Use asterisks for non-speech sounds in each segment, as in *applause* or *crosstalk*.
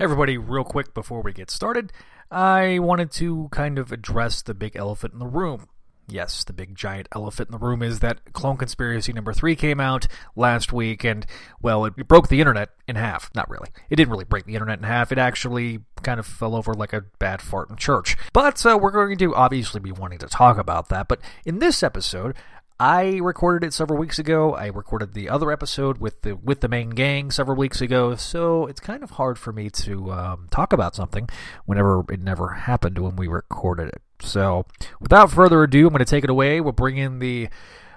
Everybody, real quick before we get started, I wanted to kind of address the big elephant in the room. Yes, the big giant elephant in the room is that Clone Conspiracy number three came out last week, and, well, it broke the internet in half. Not really. It didn't really break the internet in half. It actually kind of fell over like a bad fart in church. But uh, we're going to obviously be wanting to talk about that. But in this episode, I recorded it several weeks ago. I recorded the other episode with the with the main gang several weeks ago, so it's kind of hard for me to um, talk about something whenever it never happened when we recorded it. So, without further ado, I'm going to take it away. We'll bring in the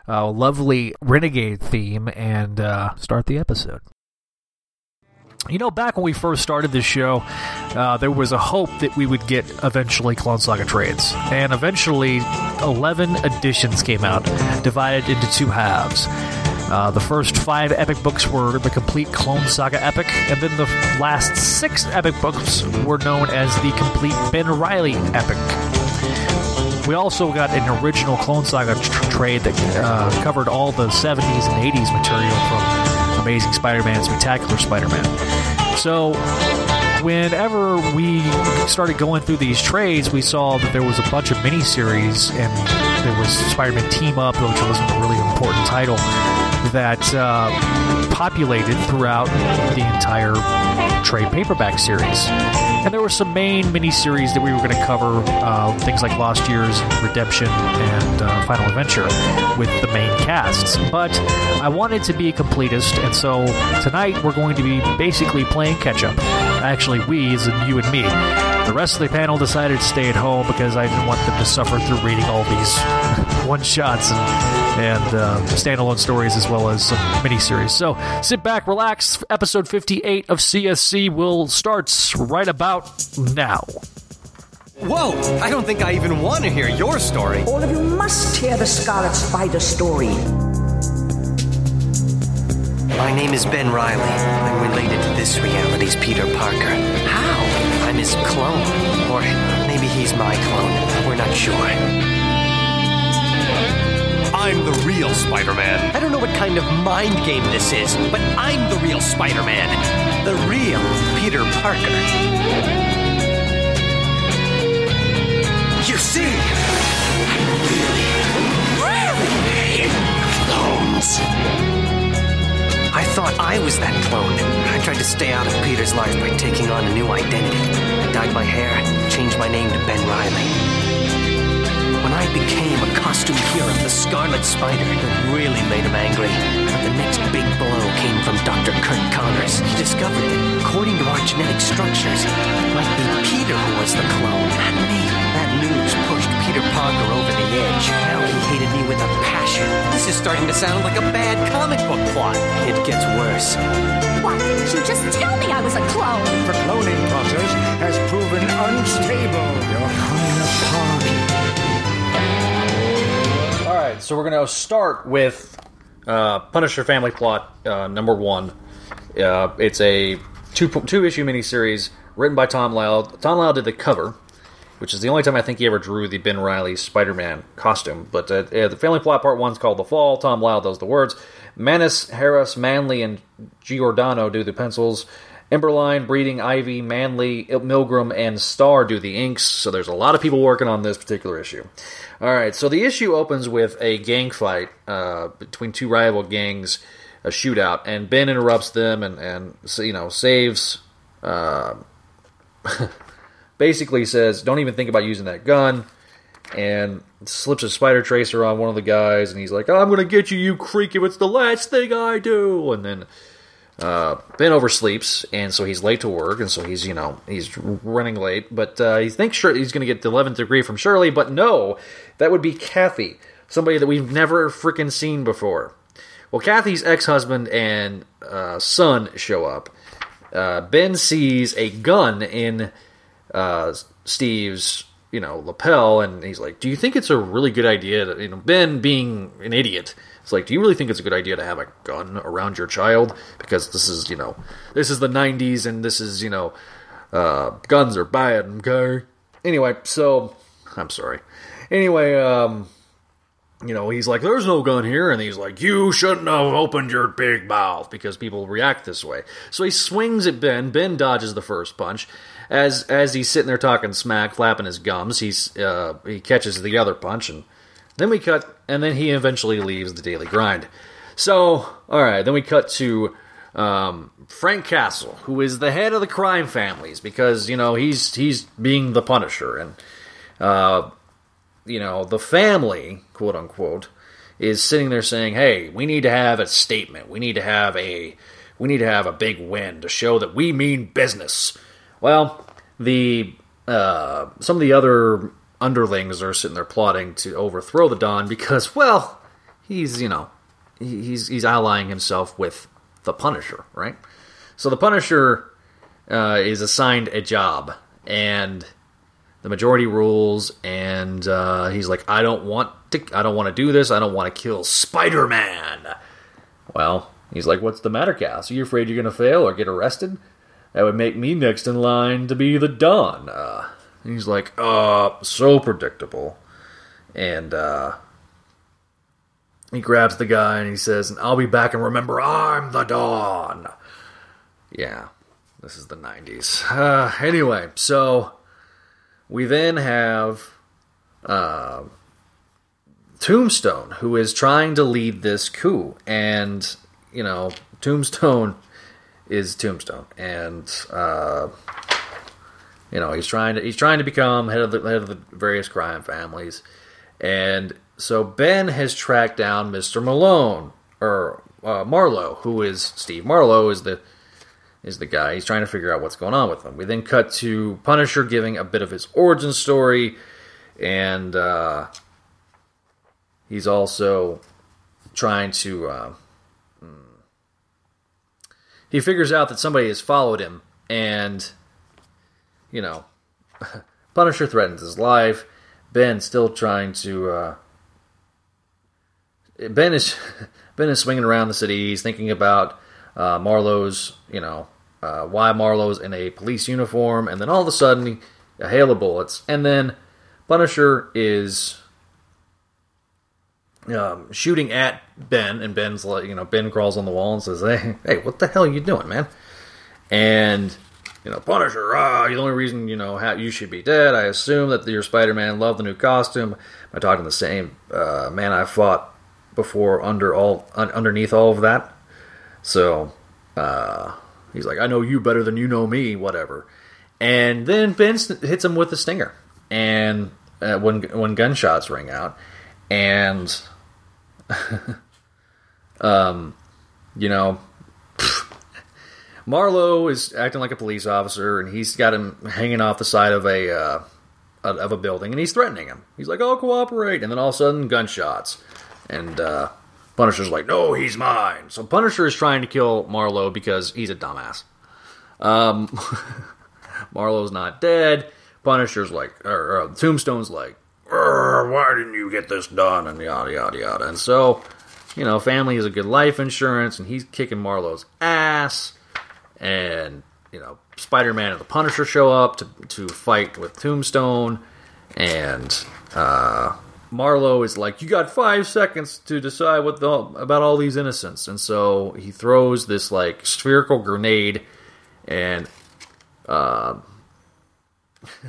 uh, lovely renegade theme and uh, start the episode. You know, back when we first started this show, uh, there was a hope that we would get eventually Clone Saga trades. And eventually, 11 editions came out, divided into two halves. Uh, the first five epic books were the complete Clone Saga epic, and then the last six epic books were known as the complete Ben Reilly epic. We also got an original Clone Saga tr- trade that uh, covered all the 70s and 80s material from Amazing Spider-Man, Spectacular Spider-Man. So whenever we started going through these trades, we saw that there was a bunch of miniseries, and there was Spider-Man Team Up, which wasn't a really important title, that uh, populated throughout the entire trade paperback series. And there were some main miniseries that we were going to cover, uh, things like Lost Years, Redemption, and uh, Final Adventure, with the main casts. But I wanted to be a completist, and so tonight we're going to be basically playing catch up. Actually, we, as in you and me. The rest of the panel decided to stay at home because I didn't want them to suffer through reading all these *laughs* one shots and, and uh, standalone stories as well as some miniseries. So sit back, relax. Episode 58 of CSC will start right about now. Whoa! I don't think I even want to hear your story. All of you must hear the Scarlet Spider story. My name is Ben Reilly. I'm related to this reality's Peter Parker. How? I'm his clone. Or maybe he's my clone. We're not sure. I'm the real Spider Man. I don't know what kind of mind game this is, but I'm the real Spider Man. The real Peter Parker. You see, really, clones. I thought I was that clone. I tried to stay out of Peter's life by taking on a new identity. I dyed my hair, changed my name to Ben Reilly. When I became a costume hero, the Scarlet Spider, it really made him angry. But the next big blow came from Dr. Curt Connors. He discovered that, according to our genetic structures, it might be Peter who was the clone, not me. That news pushed Peter Parker over the edge. Now he hated me with a passion. This is starting to sound like a bad comic book plot. It gets worse. Why didn't you just tell me I was a clone? The cloning process has proven unstable. You're coming apart. Right, so we're going to start with uh, Punisher Family Plot uh, number one. Uh, it's a two two issue miniseries written by Tom Lyle. Tom Lyle did the cover, which is the only time I think he ever drew the Ben Reilly Spider Man costume. But uh, the Family Plot Part One is called The Fall. Tom Lyle does the words. Manis, Harris, Manley, and Giordano do the pencils. Emberlin, Breeding, Ivy, Manley, Milgrom, and Star do the inks. So there's a lot of people working on this particular issue. All right, so the issue opens with a gang fight uh, between two rival gangs, a shootout, and Ben interrupts them and and you know saves. Uh, *laughs* basically says, "Don't even think about using that gun." And slips a spider tracer on one of the guys, and he's like, "I'm gonna get you, you! If it's the last thing I do." And then uh, Ben oversleeps, and so he's late to work, and so he's you know he's running late. But uh, he thinks sure he's going to get the eleventh degree from Shirley, but no, that would be Kathy, somebody that we've never freaking seen before. Well, Kathy's ex-husband and uh, son show up. Uh, ben sees a gun in uh, Steve's you know lapel, and he's like, "Do you think it's a really good idea?" To, you know, Ben being an idiot. It's like, do you really think it's a good idea to have a gun around your child? Because this is, you know, this is the 90s and this is, you know, uh, guns are bad, okay? Anyway, so, I'm sorry. Anyway, um, you know, he's like, "There's no gun here," and he's like, "You shouldn't have opened your big mouth," because people react this way. So he swings at Ben. Ben dodges the first punch. As as he's sitting there talking smack, flapping his gums, he's uh, he catches the other punch, and then we cut, and then he eventually leaves the daily grind. So, all right, then we cut to um, Frank Castle, who is the head of the crime families, because you know he's he's being the Punisher, and uh, you know the family, quote unquote, is sitting there saying, "Hey, we need to have a statement. We need to have a we need to have a big win to show that we mean business." Well, the uh, some of the other underlings are sitting there plotting to overthrow the Don because, well, he's you know he's he's allying himself with the Punisher, right? So the Punisher uh, is assigned a job, and the majority rules, and uh, he's like, I don't want to, I don't want to do this. I don't want to kill Spider Man. Well, he's like, What's the matter, Cass? Are you afraid you're gonna fail or get arrested? That would make me next in line to be the Don. Uh, he's like, uh, so predictable. And uh, he grabs the guy and he says, and I'll be back and remember I'm the Dawn. Yeah, this is the 90s. Uh, *sighs* anyway, so we then have uh, Tombstone, who is trying to lead this coup. And, you know, Tombstone is Tombstone. And, uh, you know, he's trying to he's trying to become head of the head of the various crime families, and so Ben has tracked down Mister Malone or uh, Marlowe, who is Steve Marlowe is the is the guy. He's trying to figure out what's going on with him. We then cut to Punisher giving a bit of his origin story, and uh, he's also trying to. Uh, he figures out that somebody has followed him, and you know, *laughs* Punisher threatens his life. Ben still trying to. Uh, ben is *laughs* Ben is swinging around the city. He's thinking about uh, Marlowe's, you know, uh, why Marlowe's in a police uniform, and then all of a sudden, a hail of bullets, and then Punisher is um, shooting at Ben, and Ben's like, you know, Ben crawls on the wall and says, "Hey, hey, what the hell are you doing, man?" And you know, Punisher, ah, the only reason, you know, how you should be dead. I assume that your Spider Man loved the new costume. Am I talking the same uh, man I fought before under all un- underneath all of that? So, uh, he's like, I know you better than you know me, whatever. And then Ben hits him with the stinger, and uh, when when gunshots ring out, and *laughs* um, you know, Marlowe is acting like a police officer, and he's got him hanging off the side of a uh, of a building, and he's threatening him. He's like, "Oh, cooperate!" And then all of a sudden, gunshots, and uh, Punisher's like, "No, he's mine." So Punisher is trying to kill Marlowe because he's a dumbass. Um, *laughs* Marlowe's not dead. Punisher's like, or, or Tombstone's like, "Why didn't you get this done?" And yada yada yada. And so, you know, family is a good life insurance, and he's kicking Marlowe's ass and you know Spider-Man and the Punisher show up to to fight with Tombstone, and uh, Marlowe is like, "You got five seconds to decide what the, about all these innocents," and so he throws this like spherical grenade, and uh, *laughs*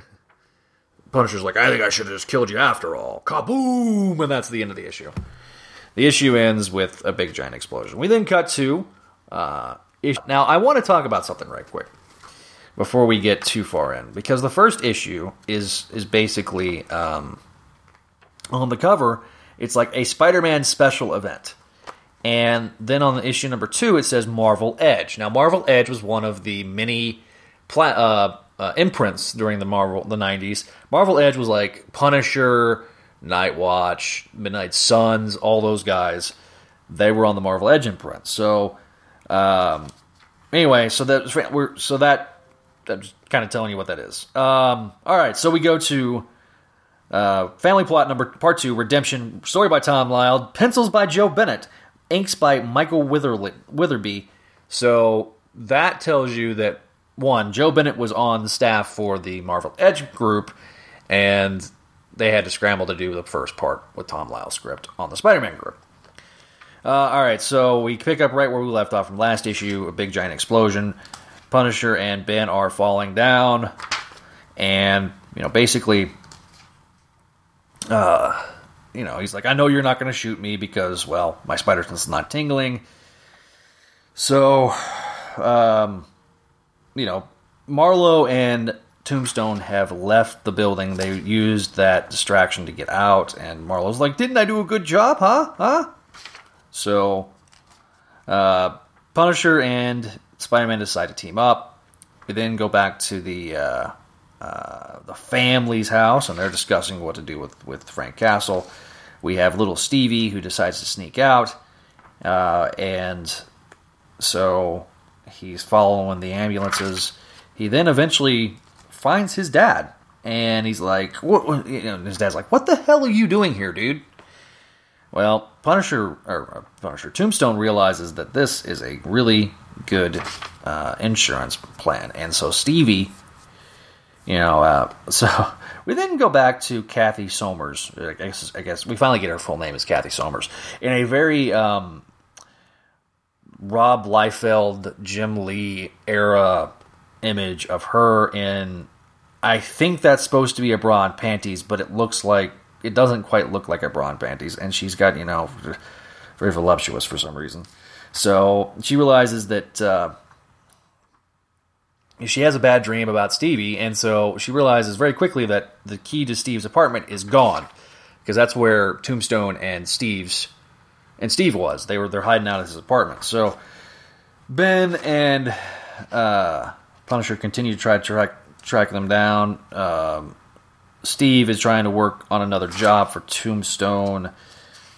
Punisher's like, "I think I should have just killed you after all." Kaboom! And that's the end of the issue. The issue ends with a big giant explosion. We then cut to. Uh, issue. Now, I want to talk about something right quick before we get too far in, because the first issue is is basically um, on the cover. It's like a Spider-Man special event, and then on the issue number two, it says Marvel Edge. Now, Marvel Edge was one of the many pla- uh, uh, imprints during the Marvel the '90s. Marvel Edge was like Punisher, Night Watch, Midnight Suns, all those guys. They were on the Marvel Edge imprint. So um, anyway, so that we're so that I'm just kind of telling you what that is. Um, all right, so we go to uh, family plot number part two, redemption story by Tom Lyle, pencils by Joe Bennett, inks by Michael Witherly, Witherby. So that tells you that one, Joe Bennett was on the staff for the Marvel Edge group, and they had to scramble to do the first part with Tom Lyle's script on the Spider-Man group. Uh, all right, so we pick up right where we left off from last issue. A big giant explosion. Punisher and Ben are falling down, and you know, basically, uh, you know, he's like, "I know you're not going to shoot me because, well, my spider sense is not tingling." So, um, you know, Marlowe and Tombstone have left the building. They used that distraction to get out, and Marlowe's like, "Didn't I do a good job, huh? Huh?" So, uh, Punisher and Spider-Man decide to team up. We then go back to the uh, uh, the family's house, and they're discussing what to do with with Frank Castle. We have little Stevie who decides to sneak out, uh, and so he's following the ambulances. He then eventually finds his dad, and he's like, what- You know, his dad's like, "What the hell are you doing here, dude?" Well, Punisher or uh, Punisher Tombstone realizes that this is a really good uh, insurance plan, and so Stevie, you know, uh, *laughs* so we then go back to Kathy Somers. I guess I guess we finally get her full name is Kathy Somers in a very um, Rob Liefeld, Jim Lee era image of her in. I think that's supposed to be a bra and panties, but it looks like it doesn't quite look like a bra and panties, and she's got you know very voluptuous for some reason. So she realizes that uh, she has a bad dream about Stevie, and so she realizes very quickly that the key to Steve's apartment is gone because that's where Tombstone and Steve's and Steve was. They were they're hiding out at his apartment. So Ben and uh, Punisher continue to try to track track them down. Um, Steve is trying to work on another job for Tombstone.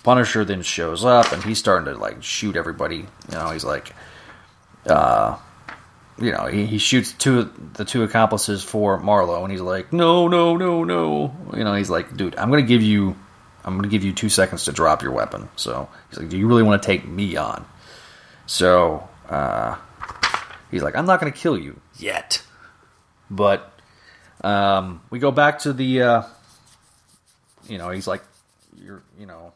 Punisher then shows up and he's starting to like shoot everybody. You know, he's like, uh, you know, he, he shoots two the two accomplices for Marlowe, and he's like, no, no, no, no. You know, he's like, dude, I'm gonna give you, I'm gonna give you two seconds to drop your weapon. So he's like, do you really want to take me on? So uh, he's like, I'm not gonna kill you yet, but um, we go back to the, uh, you know, he's like, you're, you know,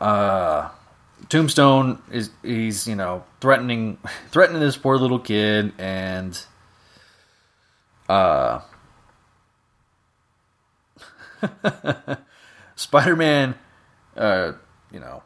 uh, Tombstone is he's you know threatening *laughs* threatening this poor little kid and uh *laughs* Spider-Man uh you know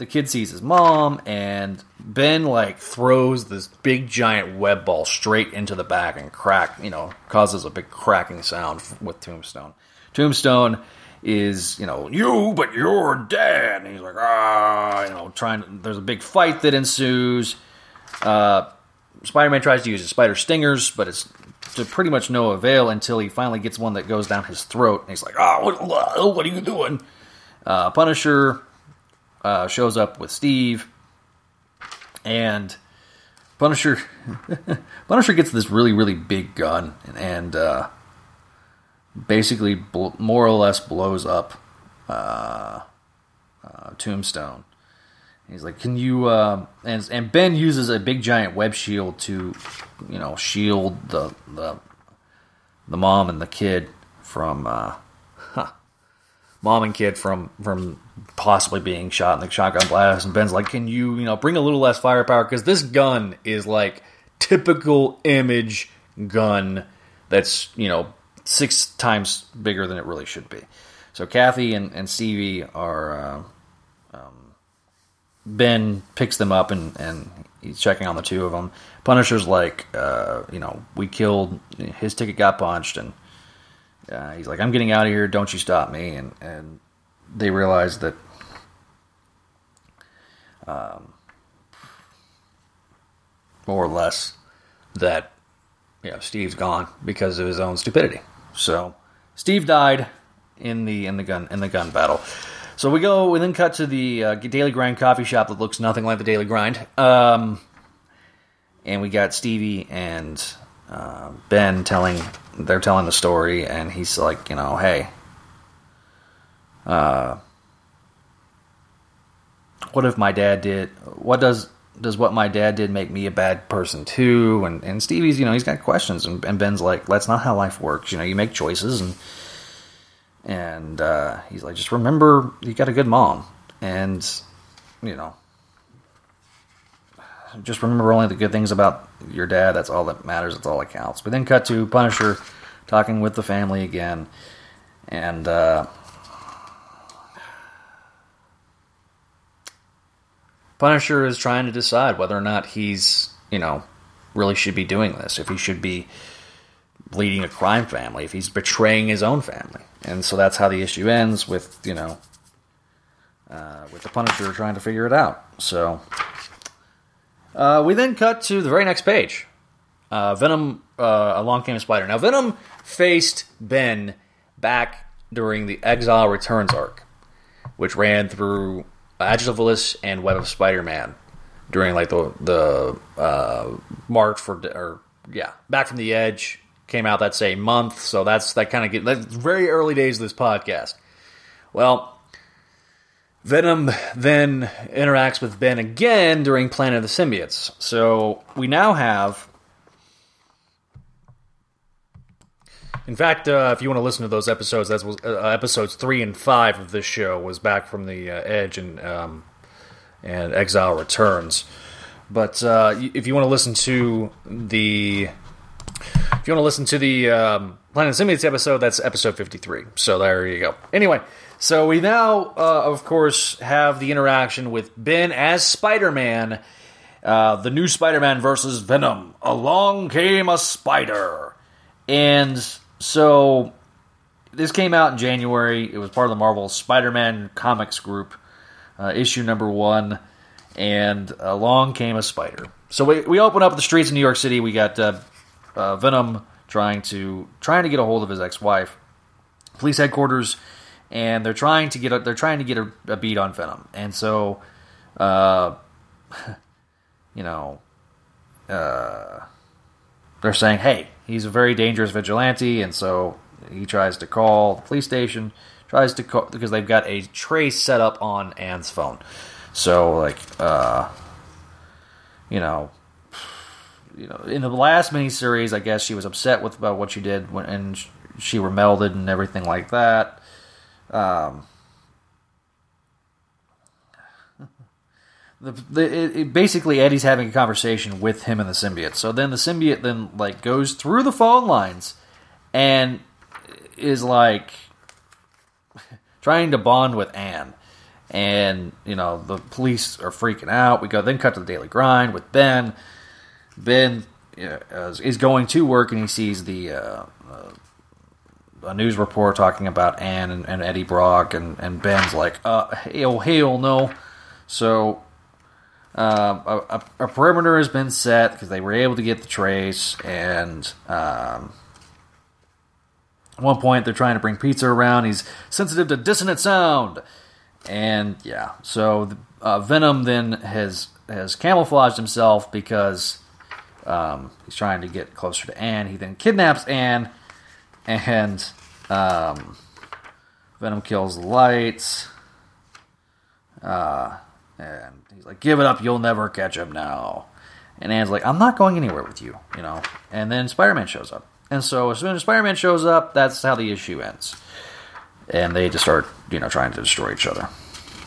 the kid sees his mom and Ben like throws this big giant web ball straight into the back and crack you know causes a big cracking sound with Tombstone. Tombstone is you know you but you're dead. And he's like ah you know trying to, there's a big fight that ensues. Uh, spider-man tries to use his spider stingers but it's to pretty much no avail until he finally gets one that goes down his throat and he's like ah what, what are you doing? Uh, punisher uh, shows up with steve and punisher *laughs* punisher gets this really really big gun and, uh, basically bl- more or less blows up uh, uh, Tombstone. He's like, "Can you?" Uh, and and Ben uses a big giant web shield to, you know, shield the the the mom and the kid from uh, huh, *laughs* mom and kid from from possibly being shot in the shotgun blast. And Ben's like, "Can you, you know, bring a little less firepower? Because this gun is like typical image gun that's you know six times bigger than it really should be. So Kathy and, and Stevie are. Uh, um, ben picks them up and, and he's checking on the two of them. Punisher's like, uh, you know, we killed his ticket got punched, and uh, he's like, I'm getting out of here. Don't you stop me. And and they realize that. Um, more or less, that you know Steve's gone because of his own stupidity. So Steve died in the in the gun in the gun battle. So we go. We then cut to the uh, Daily Grind coffee shop that looks nothing like the Daily Grind. Um, and we got Stevie and uh, Ben telling they're telling the story, and he's like, you know, hey, uh, what if my dad did? What does does what my dad did make me a bad person too? And and Stevie's, you know, he's got questions, and, and Ben's like, that's not how life works. You know, you make choices, and and uh, he's like, just remember, you got a good mom, and you know, just remember only the good things about your dad. That's all that matters. That's all that counts. But then cut to Punisher talking with the family again, and. Uh, Punisher is trying to decide whether or not he's, you know, really should be doing this, if he should be leading a crime family, if he's betraying his own family. And so that's how the issue ends with, you know, uh, with the Punisher trying to figure it out. So uh, we then cut to the very next page. Uh, Venom, uh, Along Came a Spider. Now, Venom faced Ben back during the Exile Returns arc, which ran through Agitovulus and Web of Spider-Man during like the the uh, March for or yeah, Back from the Edge came out that same month, so that's that kind of get that's very early days of this podcast. Well, Venom then interacts with Ben again during Planet of the Symbiotes. So we now have In fact, uh, if you want to listen to those episodes, that's uh, episodes three and five of this show was back from the uh, Edge and um, and Exile Returns. But uh, if you want to listen to the if you want to listen to the um, Planet Symbiotes episode, that's episode fifty three. So there you go. Anyway, so we now, uh, of course, have the interaction with Ben as Spider Man. Uh, the new Spider Man versus Venom. Along came a spider. And so this came out in January. It was part of the Marvel Spider-Man comics group, uh, issue number one, and along came a spider. So we, we open up the streets in New York City. We got uh, uh, Venom trying to trying to get a hold of his ex-wife, police headquarters, and they're trying to get a, they're trying to get a, a beat on Venom. And so, uh, *laughs* you know, uh, they're saying, "Hey, he's a very dangerous vigilante," and so he tries to call the police station. Tries to call because they've got a trace set up on Anne's phone. So like, uh, you know, you know, in the last miniseries, I guess she was upset with about what she did when and she were melded and everything like that. Um, the, the it, it, basically Eddie's having a conversation with him and the symbiote. So then the symbiote then like goes through the phone lines and is like *laughs* trying to bond with Anne. And you know the police are freaking out. We go then cut to the daily grind with Ben. Ben uh, is going to work and he sees the uh, uh, a news report talking about Anne and, and Eddie Brock and, and Ben's like, uh, hell, hell no. So um, a, a, perimeter has been set because they were able to get the trace, and um, at one point they're trying to bring pizza around. He's sensitive to dissonant sound, and yeah, so uh, Venom then has has camouflaged himself because um, he's trying to get closer to Anne. He then kidnaps Anne, and um, Venom kills the lights. Uh, and he's like, "Give it up, you'll never catch him now." And Anne's like, "I'm not going anywhere with you," you know. And then Spider-Man shows up, and so as soon as Spider-Man shows up, that's how the issue ends. And they just start, you know, trying to destroy each other.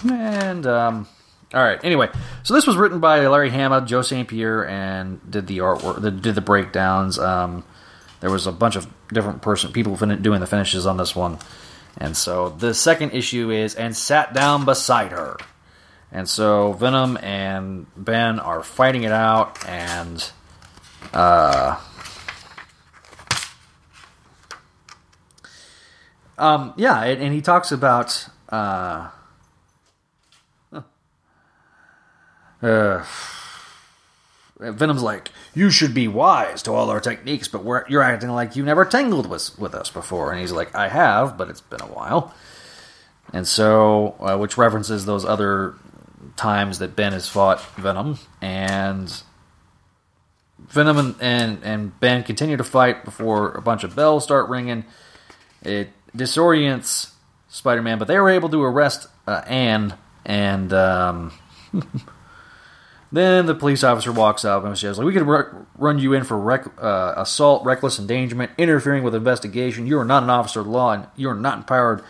And um, all right. Anyway, so this was written by Larry Hama, Joe St. Pierre, and did the artwork, did the breakdowns. Um, there was a bunch of different person people doing the finishes on this one. And so the second issue is and sat down beside her. And so Venom and Ben are fighting it out, and uh, um, yeah, and, he talks about uh, uh, Venom's like, you should be wise to all our techniques, but you're acting like you never tangled with with us before. And he's like, I have, but it's been a while. And so, uh, which references those other times that Ben has fought Venom, and Venom and, and, and Ben continue to fight before a bunch of bells start ringing. It disorients Spider Man, but they were able to arrest uh, Anne, and um, *laughs* Then the police officer walks up and says, like, "We could ru- run you in for rec- uh, assault, reckless endangerment, interfering with investigation. You are not an officer of law, and you are not empowered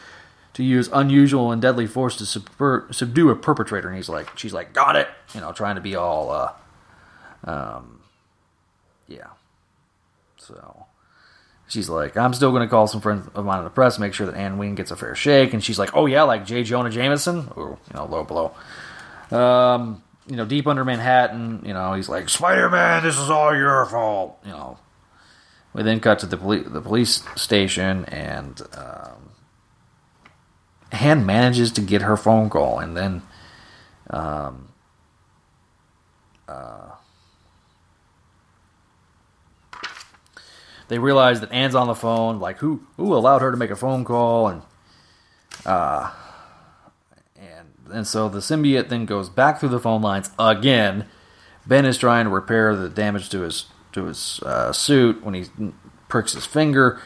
to use unusual and deadly force to subdue a perpetrator." And he's like, "She's like, got it," you know, trying to be all, uh, um, yeah. So she's like, "I'm still going to call some friends of mine in the press, make sure that Anne Weying gets a fair shake." And she's like, "Oh yeah, like J. Jonah Jameson, or you know, low blow." Um, you know, deep under Manhattan, you know, he's like, Spider Man, this is all your fault, you know. We then cut to the, the police station, and um, Anne manages to get her phone call, and then um, uh, they realize that Anne's on the phone. Like, who who allowed her to make a phone call? And uh, and and so the symbiote then goes back through the phone lines again. Ben is trying to repair the damage to his to his uh, suit when he pricks his finger,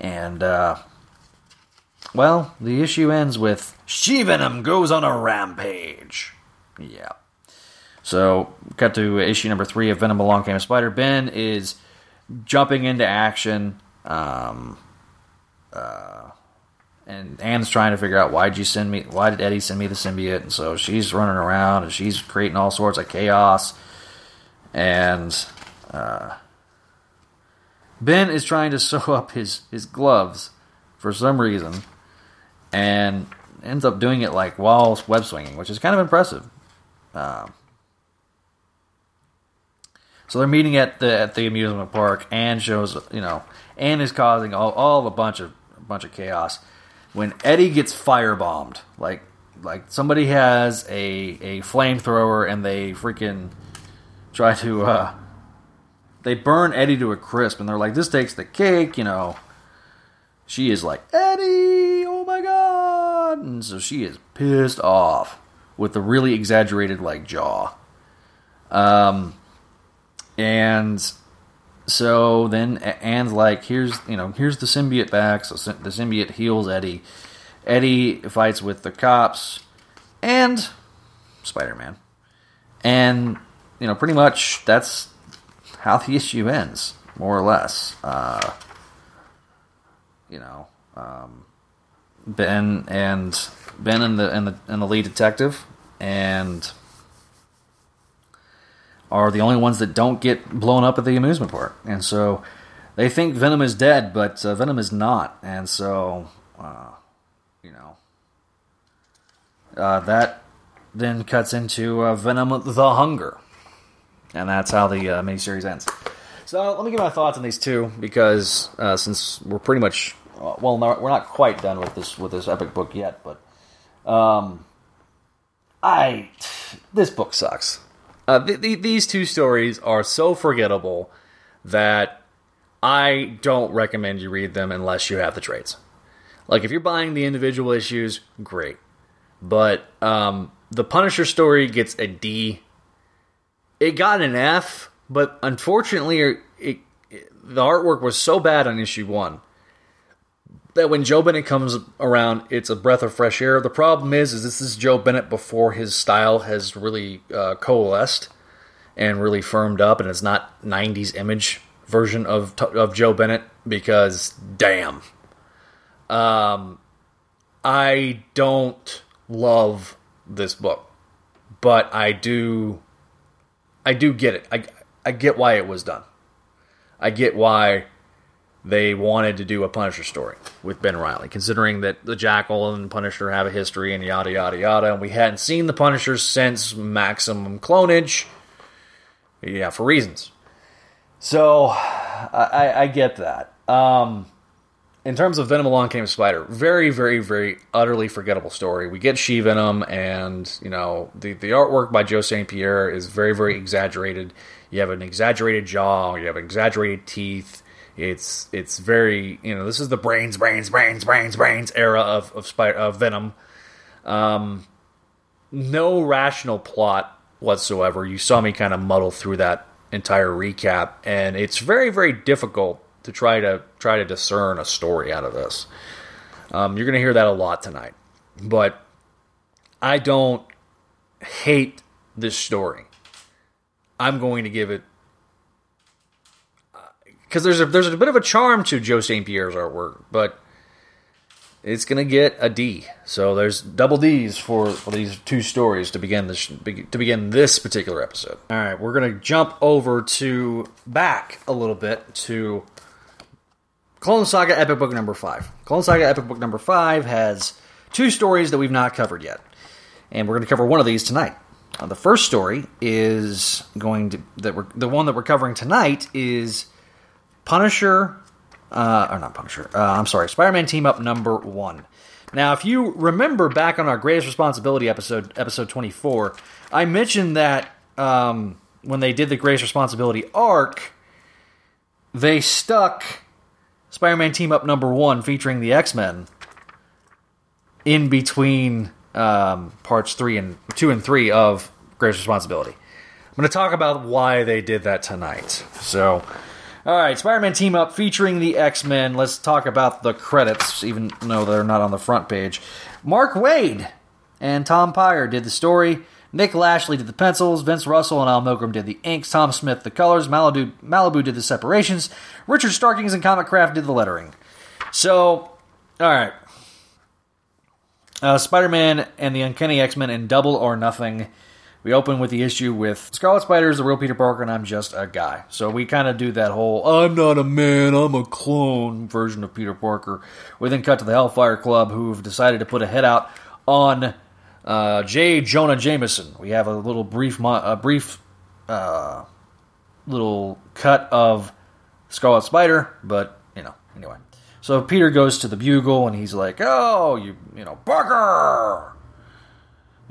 and uh, well, the issue ends with She Venom goes on a rampage. Yeah. So, cut to issue number three of Venom Along Came a Spider. Ben is jumping into action. Um, uh, and Anne's trying to figure out why did you send me? Why did Eddie send me the symbiote? And so she's running around and she's creating all sorts of chaos. And uh, Ben is trying to *laughs* sew up his his gloves for some reason, and ends up doing it like while web swinging, which is kind of impressive. Um, so they're meeting at the at the amusement park. Anne shows, you know, Anne is causing all, all a bunch of a bunch of chaos. When Eddie gets firebombed, like like somebody has a a flamethrower and they freaking try to uh they burn Eddie to a crisp and they're like, this takes the cake, you know. She is like, Eddie, oh my god and so she is pissed off with the really exaggerated like jaw. Um and so then Anne's like, "Here's you know, here's the symbiote back." So the symbiote heals Eddie. Eddie fights with the cops and Spider Man, and you know, pretty much that's how the issue ends, more or less. Uh, you know, um, Ben and Ben and the and the and the lead detective and are the only ones that don't get blown up at the amusement park. And so they think Venom is dead, but uh, Venom is not. And so, uh, you know, uh, that then cuts into uh, Venom the Hunger. And that's how the uh, miniseries ends. So let me give my thoughts on these two because uh, since we're pretty much uh, well, we're not quite done with this with this epic book yet, but um, I this book sucks. Uh, th- th- these two stories are so forgettable that I don't recommend you read them unless you have the trades. Like if you're buying the individual issues, great, but um, the Punisher story gets a D. It got an F, but unfortunately, it, it, the artwork was so bad on issue one that when Joe Bennett comes around, it's a breath of fresh air. The problem is, is this is Joe Bennett before his style has really uh, coalesced and really firmed up, and it's not '90s image version of of Joe Bennett because damn, um, I don't love this book, but I do, I do get it. I I get why it was done. I get why they wanted to do a Punisher story with Ben Reilly, considering that the Jackal and Punisher have a history and yada yada yada, and we hadn't seen the Punisher since Maximum Clonage. Yeah, for reasons. So I, I get that. Um, in terms of Venom Along Came Spider, very, very, very utterly forgettable story. We get She Venom, and you know the the artwork by Joe St. Pierre is very, very exaggerated. You have an exaggerated jaw, you have exaggerated teeth. It's it's very you know this is the brains, brains, brains, brains, brains era of of, Spider, of Venom. Um, no rational plot whatsoever. You saw me kind of muddle through that entire recap, and it's very, very difficult to try to try to discern a story out of this. Um, you're going to hear that a lot tonight, but I don't hate this story. I'm going to give it uh, because there's a there's a bit of a charm to Joe St. Pierre's artwork, but it's gonna get a D. So there's double D's for, for these two stories to begin this to begin this particular episode. All right, we're gonna jump over to back a little bit to Clone Saga Epic Book number five. Clone Saga Epic Book number five has two stories that we've not covered yet, and we're going to cover one of these tonight. Uh, the first story is going to that we're the one that we're covering tonight is Punisher, uh, or not Punisher. Uh, I'm sorry, Spider-Man Team Up number one. Now, if you remember back on our Greatest Responsibility episode, episode 24, I mentioned that um, when they did the Greatest Responsibility arc, they stuck Spider-Man Team Up number one featuring the X-Men in between um, parts three and two and three of Greatest Responsibility. I'm going to talk about why they did that tonight. So, all right, Spider-Man team up featuring the X-Men. Let's talk about the credits, even though they're not on the front page. Mark Waid and Tom Peyer did the story. Nick Lashley did the pencils. Vince Russell and Al Milgrom did the inks. Tom Smith the colors. Malibu, Malibu did the separations. Richard Starkings and Comicraft did the lettering. So, all right. Uh, Spider Man and the Uncanny X Men in Double or Nothing. We open with the issue with Scarlet Spider is the real Peter Parker, and I'm just a guy. So we kind of do that whole I'm not a man, I'm a clone version of Peter Parker. We then cut to the Hellfire Club, who've decided to put a head out on uh, J. Jonah Jameson. We have a little brief, mo- a brief, uh, little cut of Scarlet Spider, but you know, anyway. So Peter goes to the Bugle and he's like, "Oh, you, you know, Parker."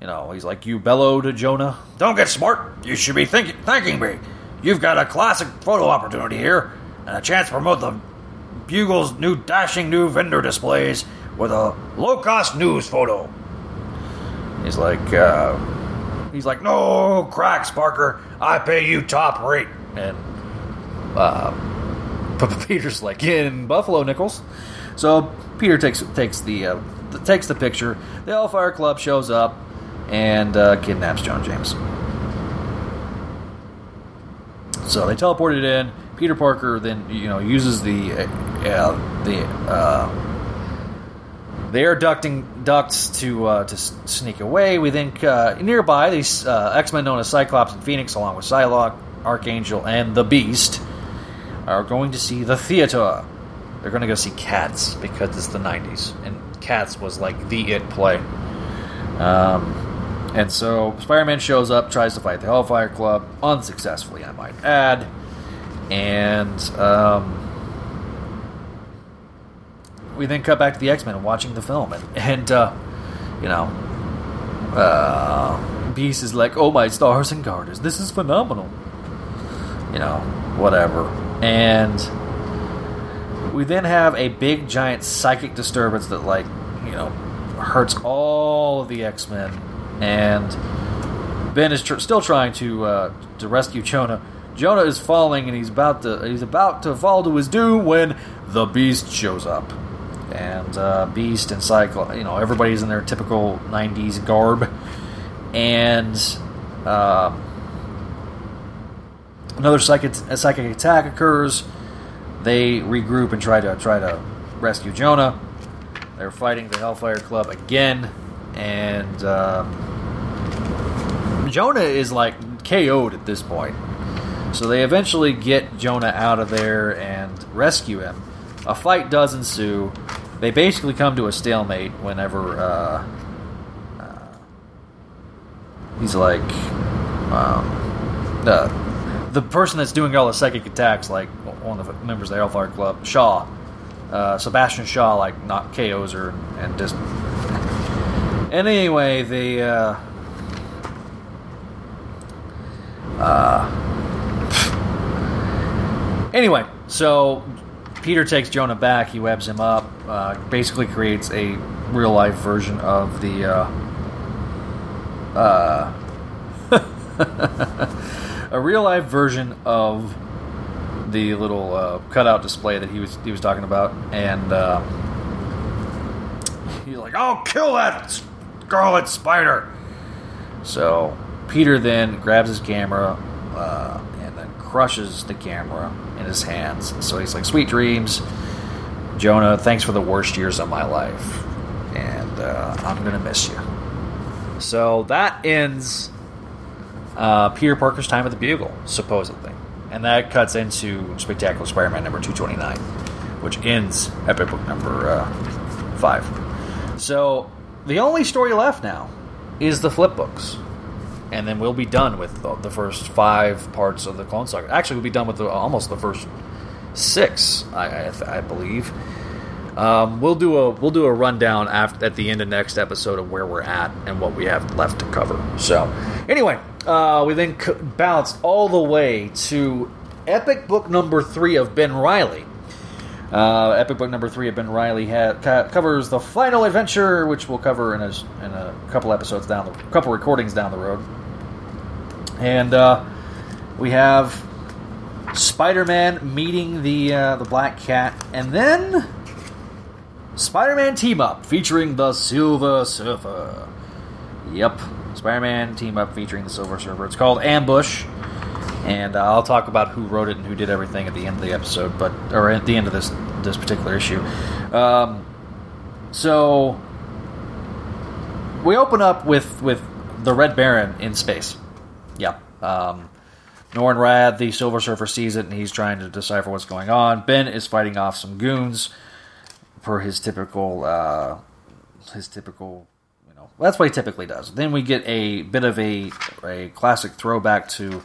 You know, he's like, "You bellow to Jonah. Don't get smart. You should be thinking, thanking me. You've got a classic photo opportunity here and a chance to promote the Bugle's new dashing new vendor displays with a low-cost news photo." He's like, uh, he's like, "No cracks, Parker. I pay you top rate." And uh, *laughs* Peter's like in Buffalo Nichols. So Peter takes takes the, uh, the takes the picture. The Hellfire Club shows up and uh, kidnaps John James. So they teleported in. Peter Parker then you know uses the uh, the uh, the air ducting ducts to uh, to sneak away. We think uh, nearby these uh, X Men known as Cyclops and Phoenix, along with Psylocke, Archangel, and the Beast, are going to see the theater. They're going to go see Cats because it's the '90s, and Cats was like the it play. Um, and so Spider-Man shows up, tries to fight the Hellfire Club, unsuccessfully, I might add. And um, we then cut back to the X-Men watching the film, and, and uh, you know, uh, Beast is like, "Oh my stars and garters, this is phenomenal." You know, whatever. And we then have a big giant psychic disturbance that, like, you know, hurts all of the X Men, and Ben is tr- still trying to uh, to rescue Jonah. Jonah is falling, and he's about to he's about to fall to his doom when the Beast shows up, and uh, Beast and Cyclo, you know, everybody's in their typical '90s garb, and um, another psychic psychic attack occurs. They regroup and try to try to rescue Jonah. They're fighting the Hellfire Club again, and um, Jonah is like KO'd at this point. So they eventually get Jonah out of there and rescue him. A fight does ensue. They basically come to a stalemate whenever uh, uh, he's like um, uh, the person that's doing all the psychic attacks, like one of the members of the Hellfire Club, Shaw, uh, Sebastian Shaw, like not KOs her and just. And anyway, the uh, uh, anyway, so Peter takes Jonah back. He webs him up. Uh, basically, creates a real life version of the. Uh, uh, *laughs* a real life version of the little uh, cutout display that he was he was talking about, and uh, he's like, "I'll kill that scarlet spider." So Peter then grabs his camera, uh, and then crushes the camera in his hands. So he's like, "Sweet dreams, Jonah. Thanks for the worst years of my life, and uh, I'm gonna miss you." So that ends uh, Peter Parker's time at the Bugle, supposedly, and that cuts into Spectacular Spider-Man number 229, which ends Epic Book number uh, five. So the only story left now is the flip books, and then we'll be done with the, the first five parts of the Clone Saga. Actually, we'll be done with the, almost the first six, I, I, I believe. Um, we'll do a we'll do a rundown after, at the end of next episode of where we're at and what we have left to cover. So, anyway, uh, we then c- bounced all the way to Epic Book number three of Ben Reilly. Uh, Epic Book number three of Ben Reilly ha- covers the final adventure, which we'll cover in a, in a couple episodes down the couple recordings down the road. And uh, we have Spider-Man meeting the uh, the Black Cat, and then Spider-Man team up featuring the Silver Surfer. Yep, Spider-Man team up featuring the Silver Surfer. It's called Ambush, and uh, I'll talk about who wrote it and who did everything at the end of the episode, but or at the end of this this particular issue. Um, so we open up with with the Red Baron in space. Yep. Um, Norrin Radd, the Silver Surfer, sees it and he's trying to decipher what's going on. Ben is fighting off some goons for his typical uh, his typical you know that's what he typically does. Then we get a bit of a a classic throwback to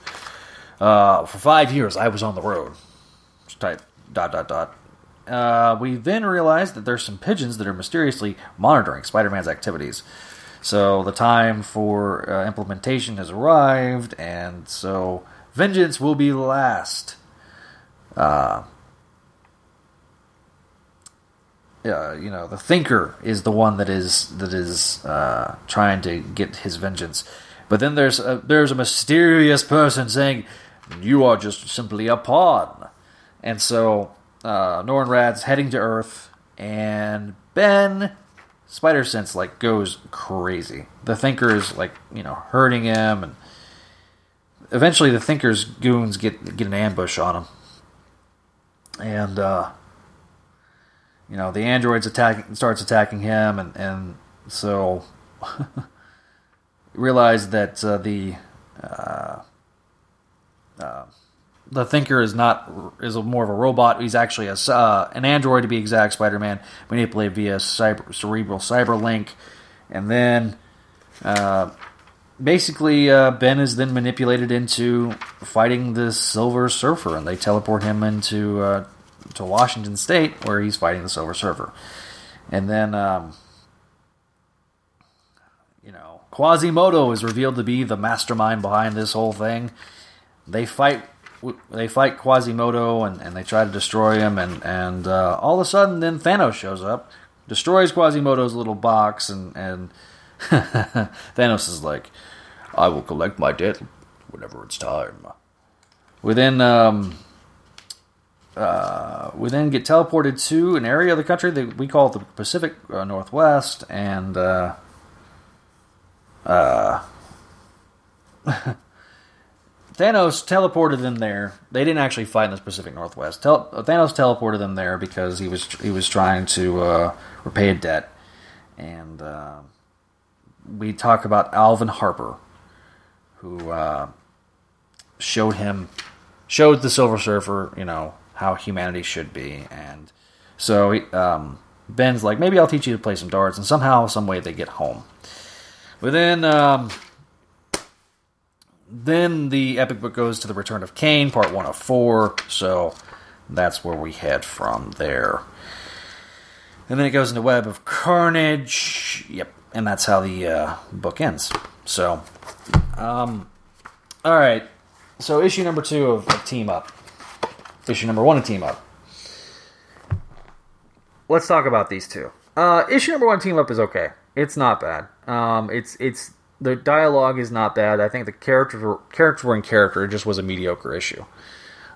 uh, for five years I was on the road type dot dot dot. Uh, we then realize that there's some pigeons that are mysteriously monitoring Spider-Man's activities. So the time for uh, implementation has arrived, and so vengeance will be last. Uh, uh, you know, the thinker is the one that is that is uh, trying to get his vengeance. But then there's a, there's a mysterious person saying, "You are just simply a pawn," and so uh, Norrin Radd's heading to Earth, and Ben Spider Sense like goes crazy. The Thinker is like you know hurting him, and eventually the Thinker's goons get get an ambush on him, and uh, you know the androids attacking starts attacking him, and and so *laughs* realize that uh, the uh, uh, the Thinker is not is more of a robot. He's actually a uh, an android to be exact. Spider-Man manipulated via cyber, cerebral cyber link, and then uh, basically uh, Ben is then manipulated into fighting the Silver Surfer, and they teleport him into to Washington State where he's fighting the Silver Surfer, and then. Um, you know, Quasimodo is revealed to be the mastermind behind this whole thing. They fight they fight Quasimodo and, and they try to destroy him, and and uh, all of a sudden, then Thanos shows up, destroys Quasimodo's little box, and and *laughs* Thanos is like, "I will collect my debt whenever it's time." Within um, uh, we then get teleported to an area of the country that we call the Pacific uh, Northwest, and uh, uh, *laughs* Thanos teleported them there. They didn't actually fight in the Pacific Northwest. Tel- Thanos teleported them there because he was he was trying to uh, repay a debt, and uh, we talk about Alvin Harper, who uh, showed him showed the Silver Surfer, you know how humanity should be, and so um, Ben's like, maybe I'll teach you to play some darts, and somehow, some way, they get home. But then. Um, then the epic book goes to the return of Kaine, part one of four. So that's where we head from there. And then it goes into Web of Carnage. Yep, and that's how the uh, book ends. So, um, all right. So issue number two of, of Team Up. Issue number one of Team Up. Let's talk about these two. Uh, issue number one, Team Up, is okay. It's not bad. Um, it's it's the dialogue is not bad. I think the characters were, characters were in character. It just was a mediocre issue.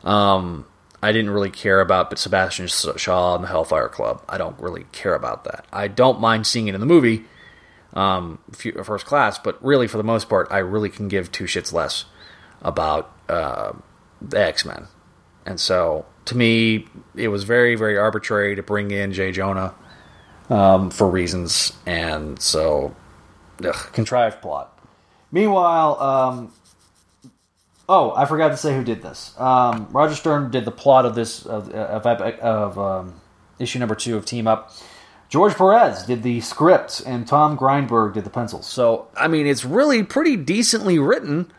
Um, I didn't really care about but Sebastian Shaw and the Hellfire Club. I don't really care about that. I don't mind seeing it in the movie, um, first class, but really for the most part, I really can give two shits less about uh, the X Men, and so to me, it was very very arbitrary to bring in J. Jonah um, for reasons, and so ugh, contrived plot. Meanwhile, um, oh, I forgot to say who did this. Um, Roger Stern did the plot of this of of, of um, issue number two of Team Up. George Perez did the script, and Tom Grindberg did the pencils. So, I mean, it's really pretty decently written.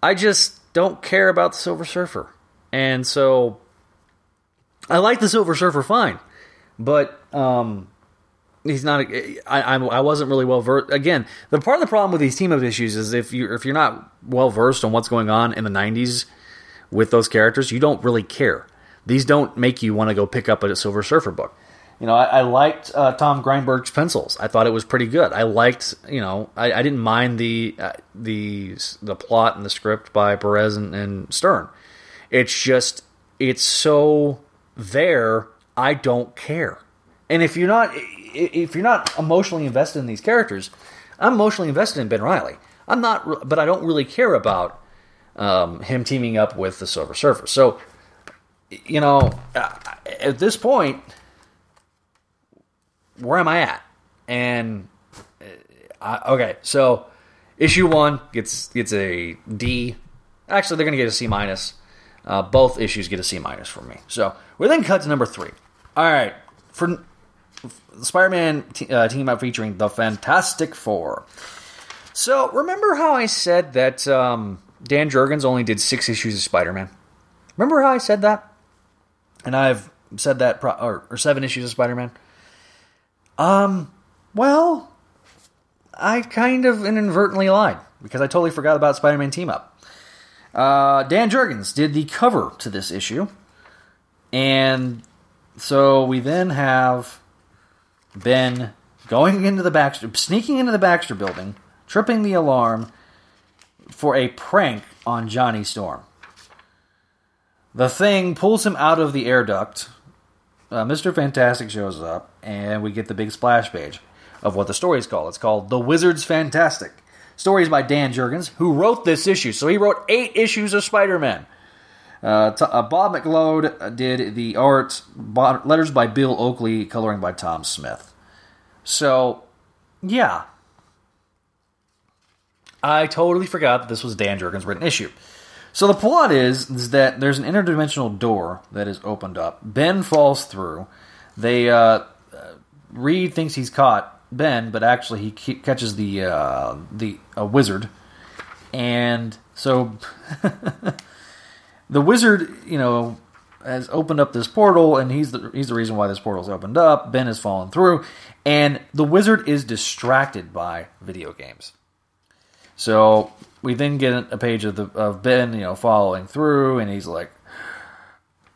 I just don't care about the Silver Surfer, and so I like the Silver Surfer fine, but um, he's not. I, I I wasn't really well versed. Again, the part of the problem with these team up issues is if you if you're not well versed on what's going on in the '90s with those characters, you don't really care. These don't make you want to go pick up a Silver Surfer book. You know, I, I liked uh, Tom Grindberg's pencils. I thought it was pretty good. I liked, you know, I, I didn't mind the uh, the the plot and the script by Perez and, and Stern. It's just it's so there. I don't care. And if you're not if you're not emotionally invested in these characters, I'm emotionally invested in Ben Reilly. I'm not, but I don't really care about um, him teaming up with the Silver Surfer. So, you know, at this point, where am I at? And uh, okay, so issue one gets gets a D. Actually, they're to get a C minus. Uh, both issues get a C minus from me. So we then cut to number three. All right, for Spider-Man t- uh, team up featuring the Fantastic Four. So remember how I said that um, Dan Jurgens only did six issues of Spider-Man? Remember how I said that? And I've said that pro- or, or seven issues of Spider-Man. Um, well, I kind of inadvertently lied because I totally forgot about Spider-Man Team Up. Uh, Dan Jurgens did the cover to this issue, and so we then have Ben going into the Baxter, sneaking into the Baxter building, tripping the alarm for a prank on Johnny Storm. The thing pulls him out of the air duct. Uh, Mr. Fantastic shows up, and we get the big splash page of what the story is called. It's called The Wizard's Fantastic. Stories by Dan Jurgens, who wrote this issue. So he wrote eight issues of Spider Man. Uh, t- uh, Bob McLeod did the art, bo- letters by Bill Oakley, coloring by Tom Smith. So, yeah. I totally forgot that this was Dan Jurgens' written issue. So the plot is, is that there's an interdimensional door that is opened up. Ben falls through. They uh, Reed thinks he's caught Ben, but actually he catches the uh, the a wizard, and so *laughs* the wizard, you know, has opened up this portal, and he's the he's the reason why this portal's opened up. Ben has fallen through, and the wizard is distracted by video games. So we then get a page of the of Ben, you know, following through, and he's like,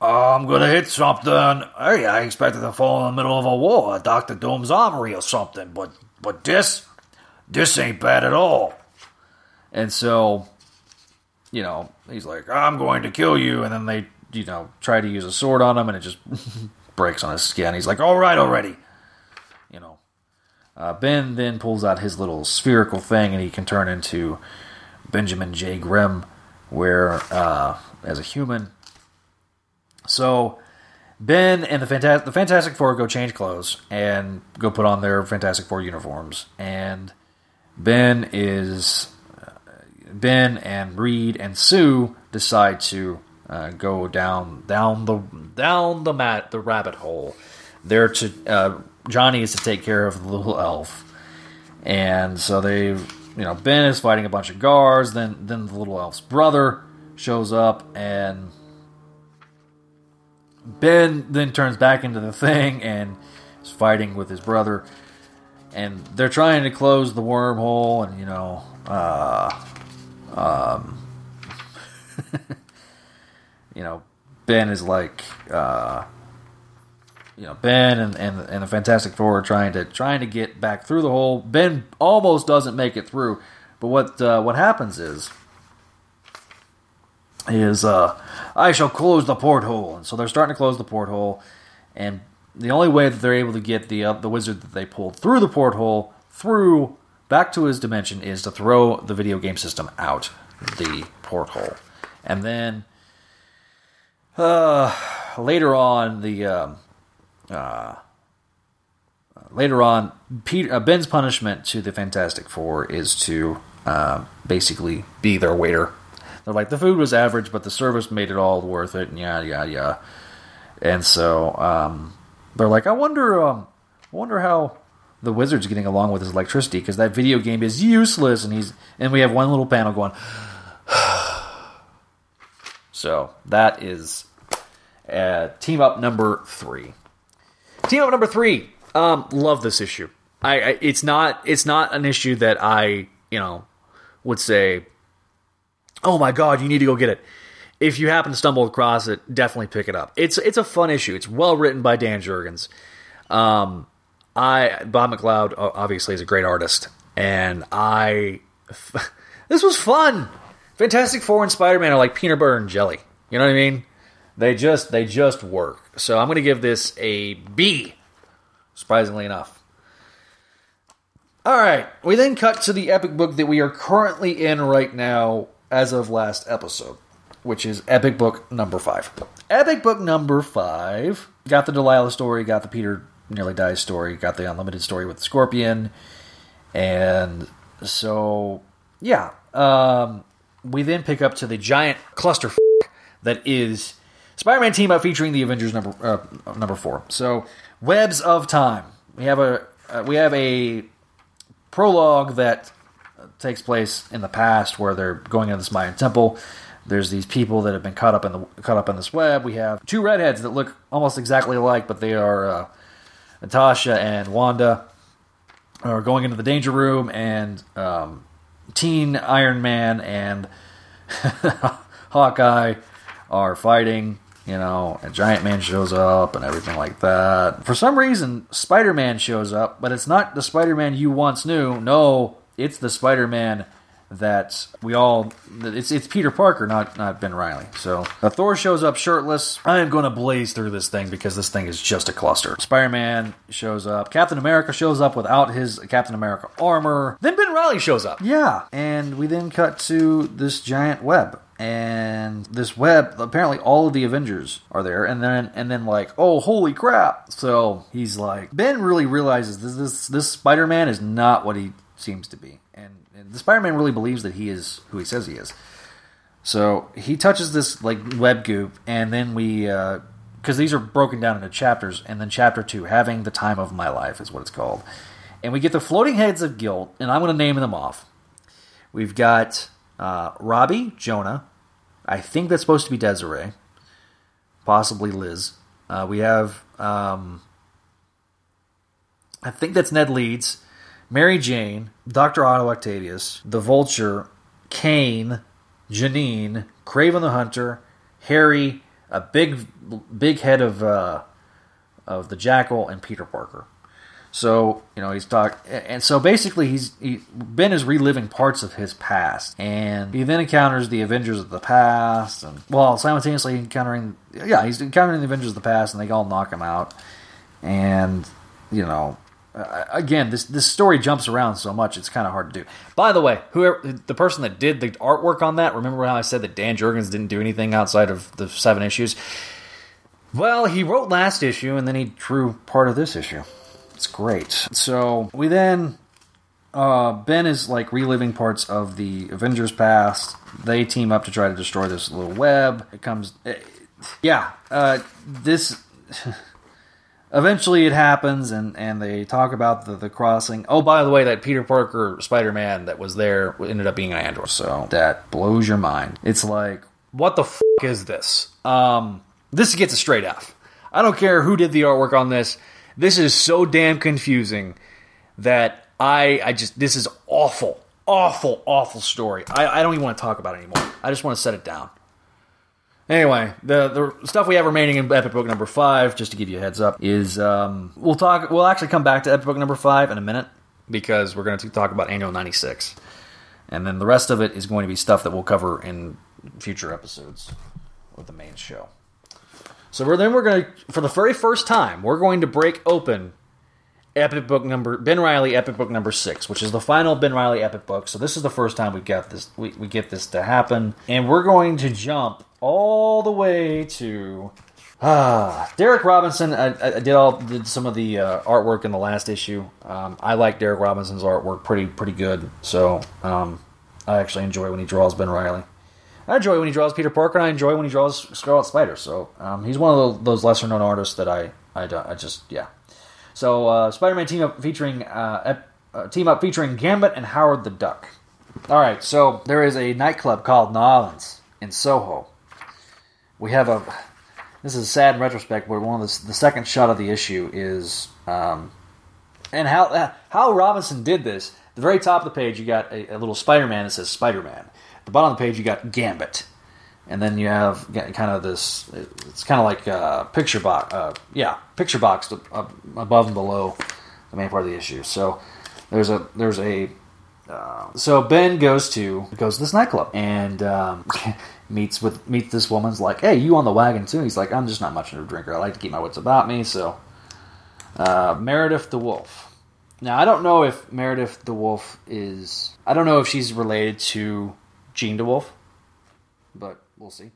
"I'm gonna hit something. Hey, I expected to fall in the middle of a war, Doctor Doom's armory or something, but but this this ain't bad at all." And so, you know, he's like, "I'm going to kill you," and then they, you know, try to use a sword on him, and it just *laughs* breaks on his skin. He's like, "All right, already," you know. Uh, ben then pulls out his little spherical thing, and he can turn into Benjamin J. Grimm, where uh, as a human. So Ben and the Fantastic the Fantastic Four go change clothes and go put on their Fantastic Four uniforms, and Ben is uh, Ben and Reed and Sue decide to uh, go down down the down the mat the rabbit hole. They're to uh, Johnny is to take care of the little elf, and so they you know Ben is fighting a bunch of guards. Then then the little elf's brother shows up and. Ben then turns back into the thing and is fighting with his brother. And they're trying to close the wormhole, and you know, uh, um, *laughs* you know, Ben is like, uh, you know, Ben and, and and the Fantastic Four are trying to trying to get back through the hole. Ben almost doesn't make it through, but what uh, what happens is is uh, I shall close the porthole, and so they're starting to close the porthole, and the only way that they're able to get the uh, the wizard that they pulled through the porthole through back to his dimension is to throw the video game system out the porthole. And then uh, later on, the um, uh, later on, Peter, uh, Ben's punishment to the Fantastic Four is to uh, basically be their waiter. They're like the food was average, but the service made it all worth it, and yeah, yeah, yeah. And so um, they're like, I wonder, um, I wonder how the wizard's getting along with his electricity because that video game is useless. And he's and we have one little panel going. *sighs* so that is uh, team up number three. Team up number three. Um, love this issue. I, I it's not it's not an issue that I you know would say, oh my god, you need to go get it. If you happen to stumble across it, definitely pick it up. It's it's a fun issue. It's well written by Dan Jurgens. Um, I Bob McLeod obviously is a great artist, and I *laughs* this was fun. Fantastic Four and Spider Man are like peanut butter and jelly. You know what I mean? They just they just work. So I'm going to give this a B. Surprisingly enough. All right, we then cut to the epic book that we are currently in right now, as of last episode, which is epic book number five. Epic book number five got the Delilah story, got the Peter nearly dies story, got the unlimited story with the Scorpion, and so yeah, um, we then pick up to the giant cluster that is Spider-Man team up featuring the Avengers number uh, number four. So webs of time. We have a uh, we have a prologue that takes place in the past where they're going into this Mayan temple. There's these people that have been caught up in the caught up in this web. We have two redheads that look almost exactly alike, but they are uh, Natasha and Wanda are going into the danger room, and um, Teen Iron Man and *laughs* Hawkeye are fighting. You know, a giant man shows up and everything like that. For some reason, Spider Man shows up, but it's not the Spider Man you once knew. No, it's the Spider Man that we all it's it's Peter Parker, not not Ben Reilly. So uh, Thor shows up shirtless. I am going to blaze through this thing because this thing is just a cluster. Spider Man shows up. Captain America shows up without his Captain America armor. Then Ben Reilly shows up. Yeah, and we then cut to this giant web. And this web, apparently, all of the Avengers are there, and then and then like, oh, holy crap! So he's like, Ben really realizes this this, this Spider Man is not what he seems to be And the Spider-Man really believes that he is who he says he is. So he touches this like web goop, and then we, because uh, these are broken down into chapters, and then chapter two, having the time of my life is what it's called, and we get the floating heads of guilt, and I'm going to name them off. We've got uh, Robbie, Jonah, I think that's supposed to be Desiree, possibly Liz. Uh, we have, um, I think that's Ned Leeds. Mary Jane, Dr. Otto Octavius, the Vulture, Kaine, Janine, Kraven the Hunter, Harry, a big big head of uh, of the Jackal, and Peter Parker. So you know he's talk, and so basically he's he, Ben is reliving parts of his past, and he then encounters the Avengers of the past, and well, simultaneously encountering yeah he's encountering the Avengers of the past, and they all knock him out, and you know uh, again, this this story jumps around so much; it's kind of hard to do. By the way, whoever the person that did the artwork on that, remember how I said that Dan Jurgens didn't do anything outside of the seven issues? Well, he wrote last issue, and then he drew part of this issue. It's great. So we then uh, Ben is like reliving parts of the Avengers past. They team up to try to destroy this little web. It comes, eh, yeah. Uh, this *laughs* eventually it happens and, and they talk about the, the crossing. Oh, by the way, that Peter Parker Spider Man that was there ended up being an android. So that blows your mind. It's like, what the f is this? Um, this gets a straight F. I don't care who did the artwork on this. This is so damn confusing that I I just this is awful, awful, awful story. I, I don't even want to talk about it anymore. I just want to set it down. Anyway, the the stuff we have remaining in Epic Book number five, just to give you a heads up, is um, we'll talk. We'll actually come back to Epic Book number five in a minute because we're going to talk about Annual ninety six, and then the rest of it is going to be stuff that we'll cover in future episodes of the main show. So we're, then we're going to, for the very first time, we're going to break open epic book number Ben Reilly epic book number six, which is the final Ben Reilly epic book. So this is the first time we've got this we, we get this to happen, and we're going to jump all the way to ah Derek Robinson. I, I did all did some of the uh, artwork in the last issue. Um, I like Derek Robinson's artwork pretty pretty good. So um, I actually enjoy when he draws Ben Reilly. I enjoy when he draws Peter Parker, and I enjoy when he draws Scarlet Spider. So um, he's one of those lesser known artists that I, I, I just yeah. So uh, Spider-Man team up featuring uh, uh, team up featuring Gambit and Howard the Duck. All right, so there is a nightclub called Nolans in Soho. We have a this is sad in retrospect, but one of the, the second shot of the issue is um, and how how Robinson did this. The very top of the page, you got a, a little Spider-Man that says Spider-Man. The bottom of the page, you got Gambit, and then you have kind of this. It's kind of like a picture box. Uh, yeah, picture box above and below the main part of the issue. So there's a there's a. Uh, so Ben goes to goes to this nightclub and um, *laughs* meets with meets this woman's like, hey, you on the wagon too? He's like, I'm just not much of a drinker. I like to keep my wits about me. So uh, Meredith the Wolf. Now I don't know if Meredith the Wolf is. I don't know if she's related to Jean the DeWolf, but we'll see.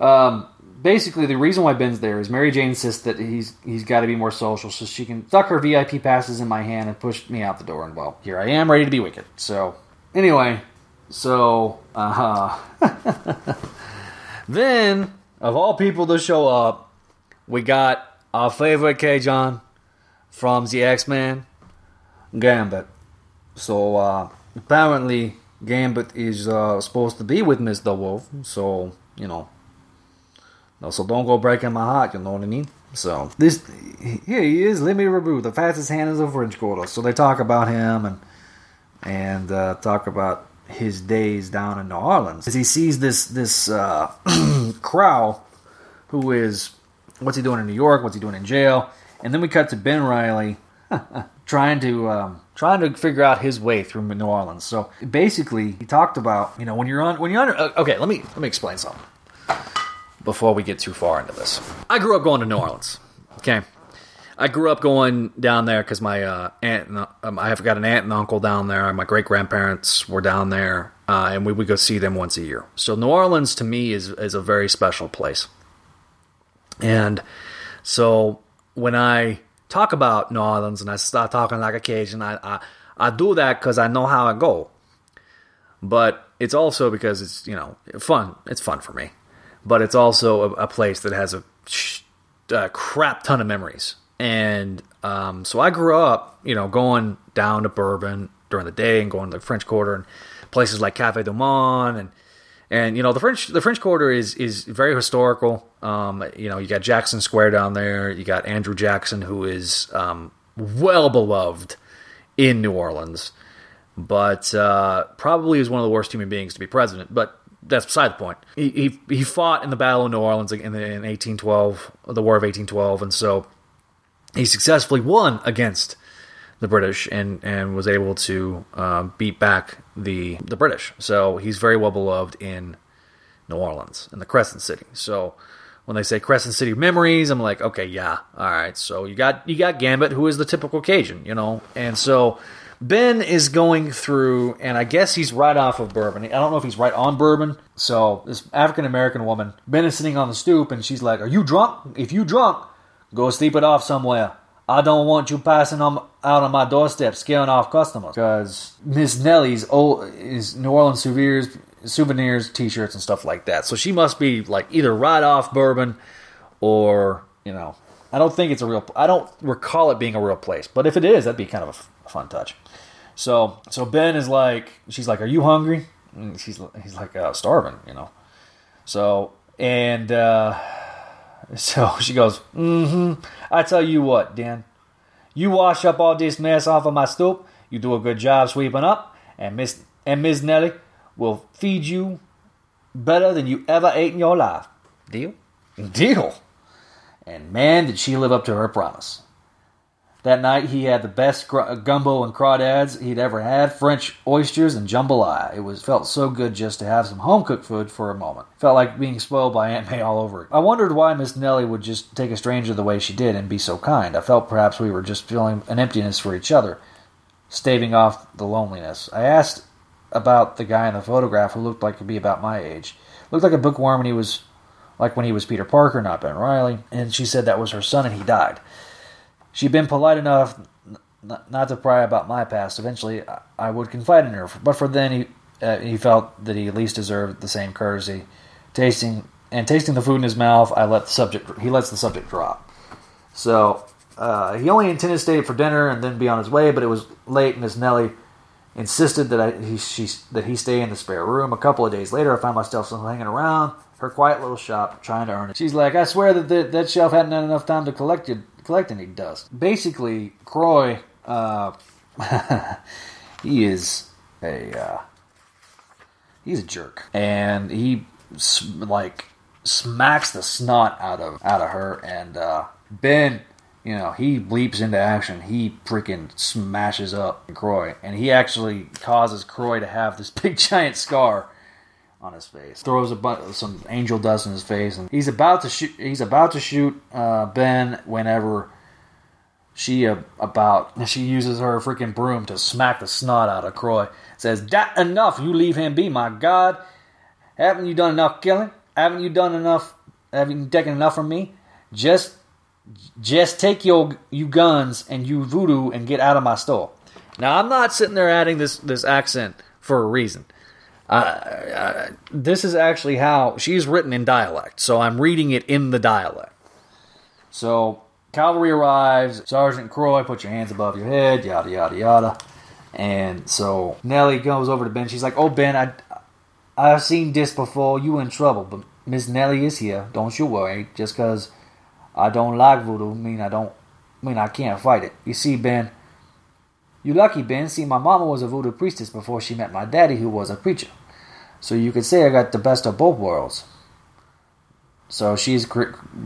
Um, basically, the reason why Ben's there is Mary Jane insists that he's he's got to be more social, so she can stuck her VIP passes in my hand and push me out the door. And well, here I am, ready to be wicked. So anyway, so uh huh. *laughs* then of all people to show up, we got our favorite Cajun from the X Men, Gambit. So uh, apparently Gambit is uh, supposed to be with Mr. Wolf, so you know. No, so don't go breaking my heart. You know what I mean? So this here he is, Remy LeBeau, the fastest hand in the French Quarter. So they talk about him and and uh, talk about his days down in New Orleans as he sees this this uh, *clears throat* Crow, who is what's he doing in New York? What's he doing in jail? And then we cut to Ben Reilly *laughs* trying to um, trying to figure out his way through New Orleans. So basically, he talked about you know when you're on when you're on. Uh, okay, let me let me explain something before we get too far into this. I grew up going to New Orleans. Okay, I grew up going down there because my uh, aunt and, um, I have got an aunt and uncle down there. My great grandparents were down there, uh, and we would go see them once a year. So New Orleans to me is is a very special place, and so when I talk about New Orleans and I start talking like a Cajun, I I, I do that because I know how I go. But it's also because it's you know fun. It's fun for me, but it's also a, a place that has a, a, crap ton of memories. And um, so I grew up, you know, going down to Bourbon during the day and going to the French Quarter and places like Cafe Du Monde and and you know the French the French Quarter is is very historical. Um, you know you got Jackson Square down there. You got Andrew Jackson, who is um, well beloved in New Orleans, but uh, probably is one of the worst human beings to be president. But that's beside the point. He he, he fought in the Battle of New Orleans in, the, in 1812, the War of 1812, and so he successfully won against the British and, and was able to uh, beat back the the British. So he's very well beloved in New Orleans in the Crescent City. So when they say Crescent City memories, I'm like, okay, yeah, all right. So you got you got Gambit, who is the typical Cajun, you know, and so Ben is going through, and I guess he's right off of Bourbon. I don't know if he's right on Bourbon. So this African American woman, Ben is sitting on the stoop, and she's like, "Are you drunk? If you drunk, go sleep it off somewhere." I don't want you passing on, out on my doorstep scaring off customers. Because Miss Nellie's old is New Orleans souvenirs, souvenirs, T-shirts, and stuff like that. So she must be like either right off bourbon, or you know, I don't think it's a real. I don't recall it being a real place. But if it is, that'd be kind of a fun touch. So so Ben is like, she's like, "Are you hungry?" And she's he's like, uh, "Starving," you know. So and. uh *laughs* so she goes, mm-hmm. I tell you what, Dan. You wash up all this mess off of my stoop. You do a good job sweeping up, and Miss and Miss Nellie will feed you better than you ever ate in your life. Deal? Deal. And man, did she live up to her promise. That night, he had the best gr- gumbo and crawdads he'd ever had, French oysters and jambalaya. It was felt so good just to have some home cooked food for a moment. Felt like being spoiled by Aunt May all over. I wondered why Miss Nellie would just take a stranger the way she did and be so kind. I felt perhaps we were just feeling an emptiness for each other, staving off the loneliness. I asked about the guy in the photograph who looked like to be about my age. Looked like a bookworm when he was like when he was Peter Parker, not Ben Reilly, and she said that was her son and he died. She'd been polite enough not to pry about my past. Eventually, I- I would confide in her, but for then he uh, he felt that he at least deserved the same courtesy. Tasting and tasting the food in his mouth, I let the subject he lets the subject drop. So uh, he only intended to stay for dinner and then be on his way, but it was late, and Miss Nellie insisted that I he she that he stay in the spare room. A couple of days later, I found myself still hanging around her quiet little shop, trying to earn it. She's like, I swear that that, that shelf hadn't had enough time to collect collect any dust. Basically, Croy, uh, *laughs* he is a uh, he's a jerk, and he like smacks the snot out of out of her, and uh, Ben you know, he leaps into action. He freaking smashes up Croy, and he actually causes Croy to have this *laughs* big giant scar on his face. Throws a bu- some angel dust in his face, and he's about to shoot. He's about to shoot uh, Ben whenever she uh, about *laughs* she uses her freaking broom to smack the snot out of Croy. Says, "That enough? You leave him be, my God! Haven't you done enough killing? Haven't you done enough? Haven't you taken enough from me? Just." Just take your you guns and you voodoo and get out of my store. Now I'm not sitting there adding this this accent for a reason. Uh, uh, this is actually how she's written in dialect, so I'm reading it in the dialect. So cavalry arrives. Sergeant Croy, put your hands above your head. Yada yada yada. And so Nellie goes over to Ben. She's like, "Oh Ben, I I've seen this before. You in trouble, but Miss Nellie is here. Don't you worry. Just cause." I don't like voodoo. Mean I don't. Mean I can't fight it. You see, Ben. You lucky, Ben. See, my mama was a voodoo priestess before she met my daddy, who was a preacher. So you could say I got the best of both worlds. So she's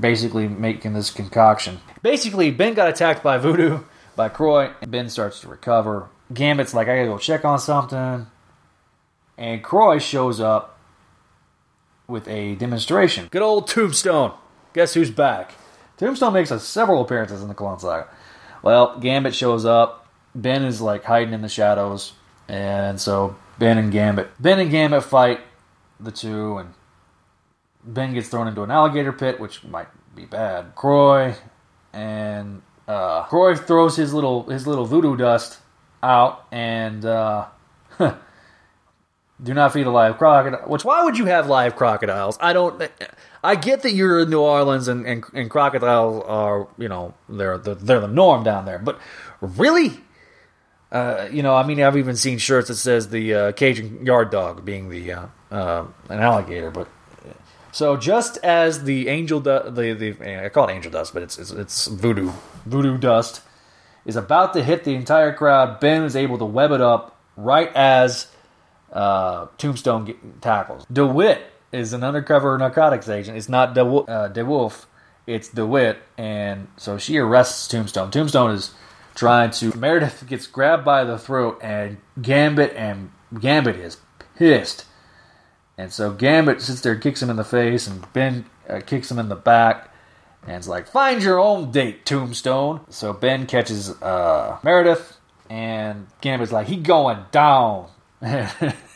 basically making this concoction. Basically, Ben got attacked by voodoo by Croy, and Ben starts to recover. Gambit's like, I gotta go check on something, and Croy shows up with a demonstration. Good old Tombstone. Guess who's back? Tombstone makes a, several appearances in the Clone Saga. Well, Gambit shows up. Ben is like hiding in the shadows, and so Ben and Gambit, Ben and Gambit fight the two, and Ben gets thrown into an alligator pit, which might be bad. Croy and uh, Croy throws his little his little voodoo dust out, and uh, *laughs* do not feed a live crocodile. Which why would you have live crocodiles? I don't. I get that you're in New Orleans and, and, and crocodiles are you know they're, they're they're the norm down there, but really, uh, you know I mean I've even seen shirts that says the uh, Cajun yard dog being the uh, uh, an alligator, but so just as the angel du- the the I call it angel dust, but it's it's, it's voodoo voodoo dust is about to hit the entire crowd. Ben is able to web it up right as uh, Tombstone tackles. DeWitt is an undercover narcotics agent. It's not De, uh, DeWolf, it's DeWitt, and so she arrests Tombstone. Tombstone is trying to. Meredith gets grabbed by the throat, and Gambit and Gambit is pissed. And so Gambit sits there, kicks him in the face, and Ben uh, kicks him in the back, and like, "Find your own date, Tombstone." So Ben catches uh, Meredith, and Gambit's like, "He going down." *laughs*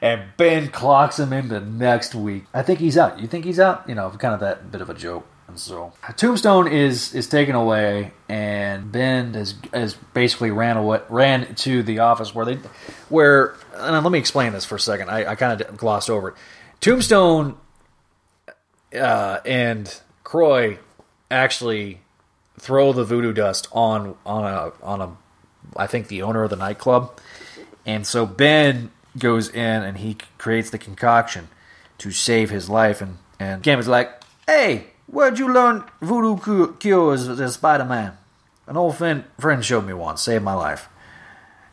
and Ben clocks him into next week. I think he's out. You think he's out? You know, kind of that bit of a joke. And so Tombstone is is taken away, and Ben has has basically ran away, ran to the office where they, where. And let me explain this for a second. I, I kind of glossed over it. Tombstone uh, and Croy actually throw the voodoo dust on on a on a I think the owner of the nightclub. And so Ben goes in and he creates the concoction to save his life. And, and Gambit's like, Hey, where'd you learn voodoo cu- cures as Spider Man? An old friend, friend showed me once, saved my life.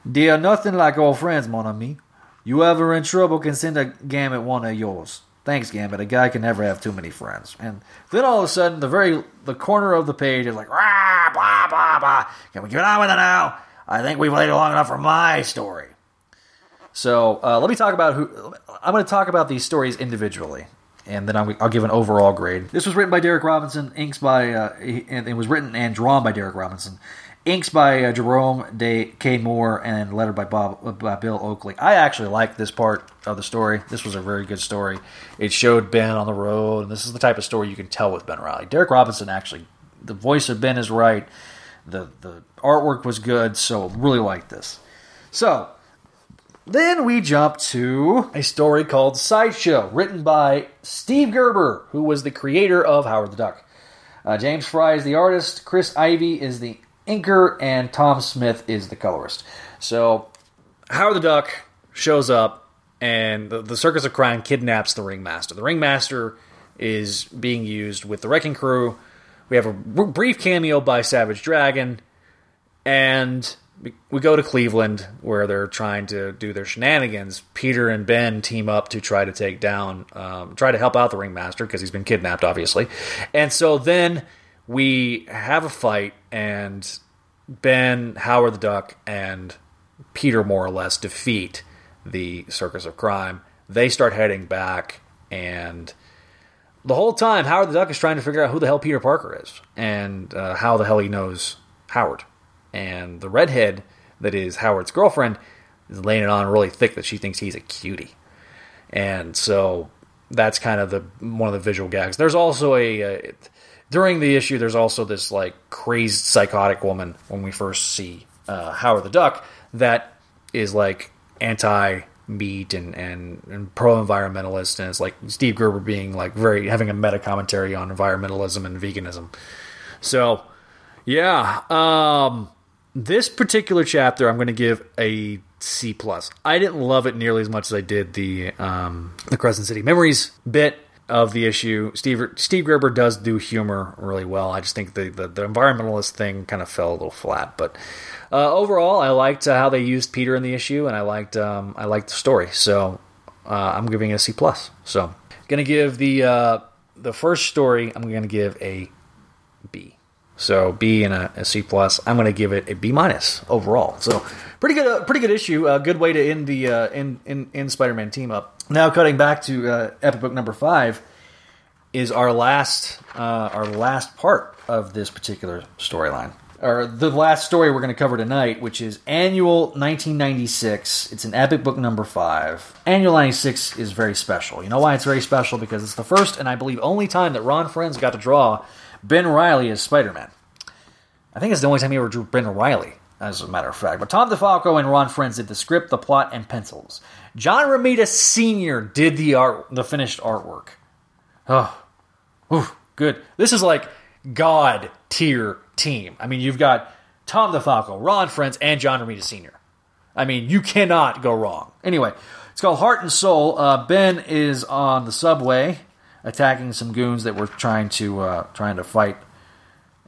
They are nothing like old friends, mon ami. You ever in trouble can send a Gambit one of yours. Thanks, Gambit. A guy can never have too many friends. And then all of a sudden, the very the corner of the page is like rah, blah blah Papa, can we get on with it now? I think we've waited long enough for my story. So uh, let me talk about who. I'm going to talk about these stories individually, and then I'll, I'll give an overall grade. This was written by Derek Robinson, inks by, uh, and it was written and drawn by Derek Robinson, inks by uh, Jerome Day K. Moore, and lettered by Bob by Bill Oakley. I actually like this part of the story. This was a very good story. It showed Ben on the road, and this is the type of story you can tell with Ben Reilly. Derek Robinson actually, the voice of Ben is right. The the artwork was good, so really liked this. So then we jump to a story called Sideshow, written by Steve Gerber, who was the creator of Howard the Duck. Uh, James Fry is the artist, Chris Ivy is the inker, and Tom Smith is the colorist. So, Howard the Duck shows up, and the, the Circus of Crime kidnaps the Ringmaster. The Ringmaster is being used with the Wrecking Crew. We have a brief cameo by Savage Dragon, and we- go to Cleveland where they're trying to do their shenanigans. Peter and Ben team up to try to take down, um, try to help out the Ringmaster because he's been kidnapped, obviously. And so then we have a fight, and Ben, Howard the Duck, and Peter more or less defeat the Circus of Crime. They start heading back, and the whole time Howard the Duck is trying to figure out who the hell Peter Parker is and uh, how the hell he knows Howard. And the redhead that is Howard's girlfriend is laying it on really thick that she thinks he's a cutie. And so that's kind of the one of the visual gags. There's also a uh, during the issue. There's also this like crazed psychotic woman when we first see uh, Howard the Duck that is like anti meat and, and, and pro environmentalist and it's like Steve Gerber being like very having a meta commentary on environmentalism and veganism. So yeah, um, this particular chapter I'm going to give a C plus. I didn't love it nearly as much as I did the um, the Crescent City Memories bit of the issue. Steve Steve Gerber does do humor really well. I just think the the, the environmentalist thing kind of fell a little flat, but uh, overall, I liked uh, how they used Peter in the issue, and I liked um, I liked the story. So uh, I'm giving it a C plus. So gonna give the uh, the first story. I'm gonna give a B. So B and a, a C plus. I'm going to give it a B minus overall. So pretty good, uh, pretty good issue. A uh, good way to end the uh, in in in Spider-Man team up. Now cutting back to uh, epic book number five is our last uh, our last part of this particular storyline. Or the last story we're going to cover tonight, which is Annual 1996. It's an epic book number five. Annual 96 is very special. You know why it's very special? Because it's the first and I believe only time that Ron Frenz got to draw Ben Reilly as Spider Man. I think it's the only time he ever drew Ben Reilly, as a matter of fact. But Tom DeFalco and Ron Frenz did the script, the plot, and pencils. John Romita Sr. did the art, the finished artwork. Oh, Ooh, good. This is like God tier team. I mean, you've got Tom DeFalco, Ron Frenz, and John Romita Sr. I mean, you cannot go wrong. Anyway, it's called Heart and Soul. Uh, ben is on the subway attacking some goons that were trying to uh, trying to fight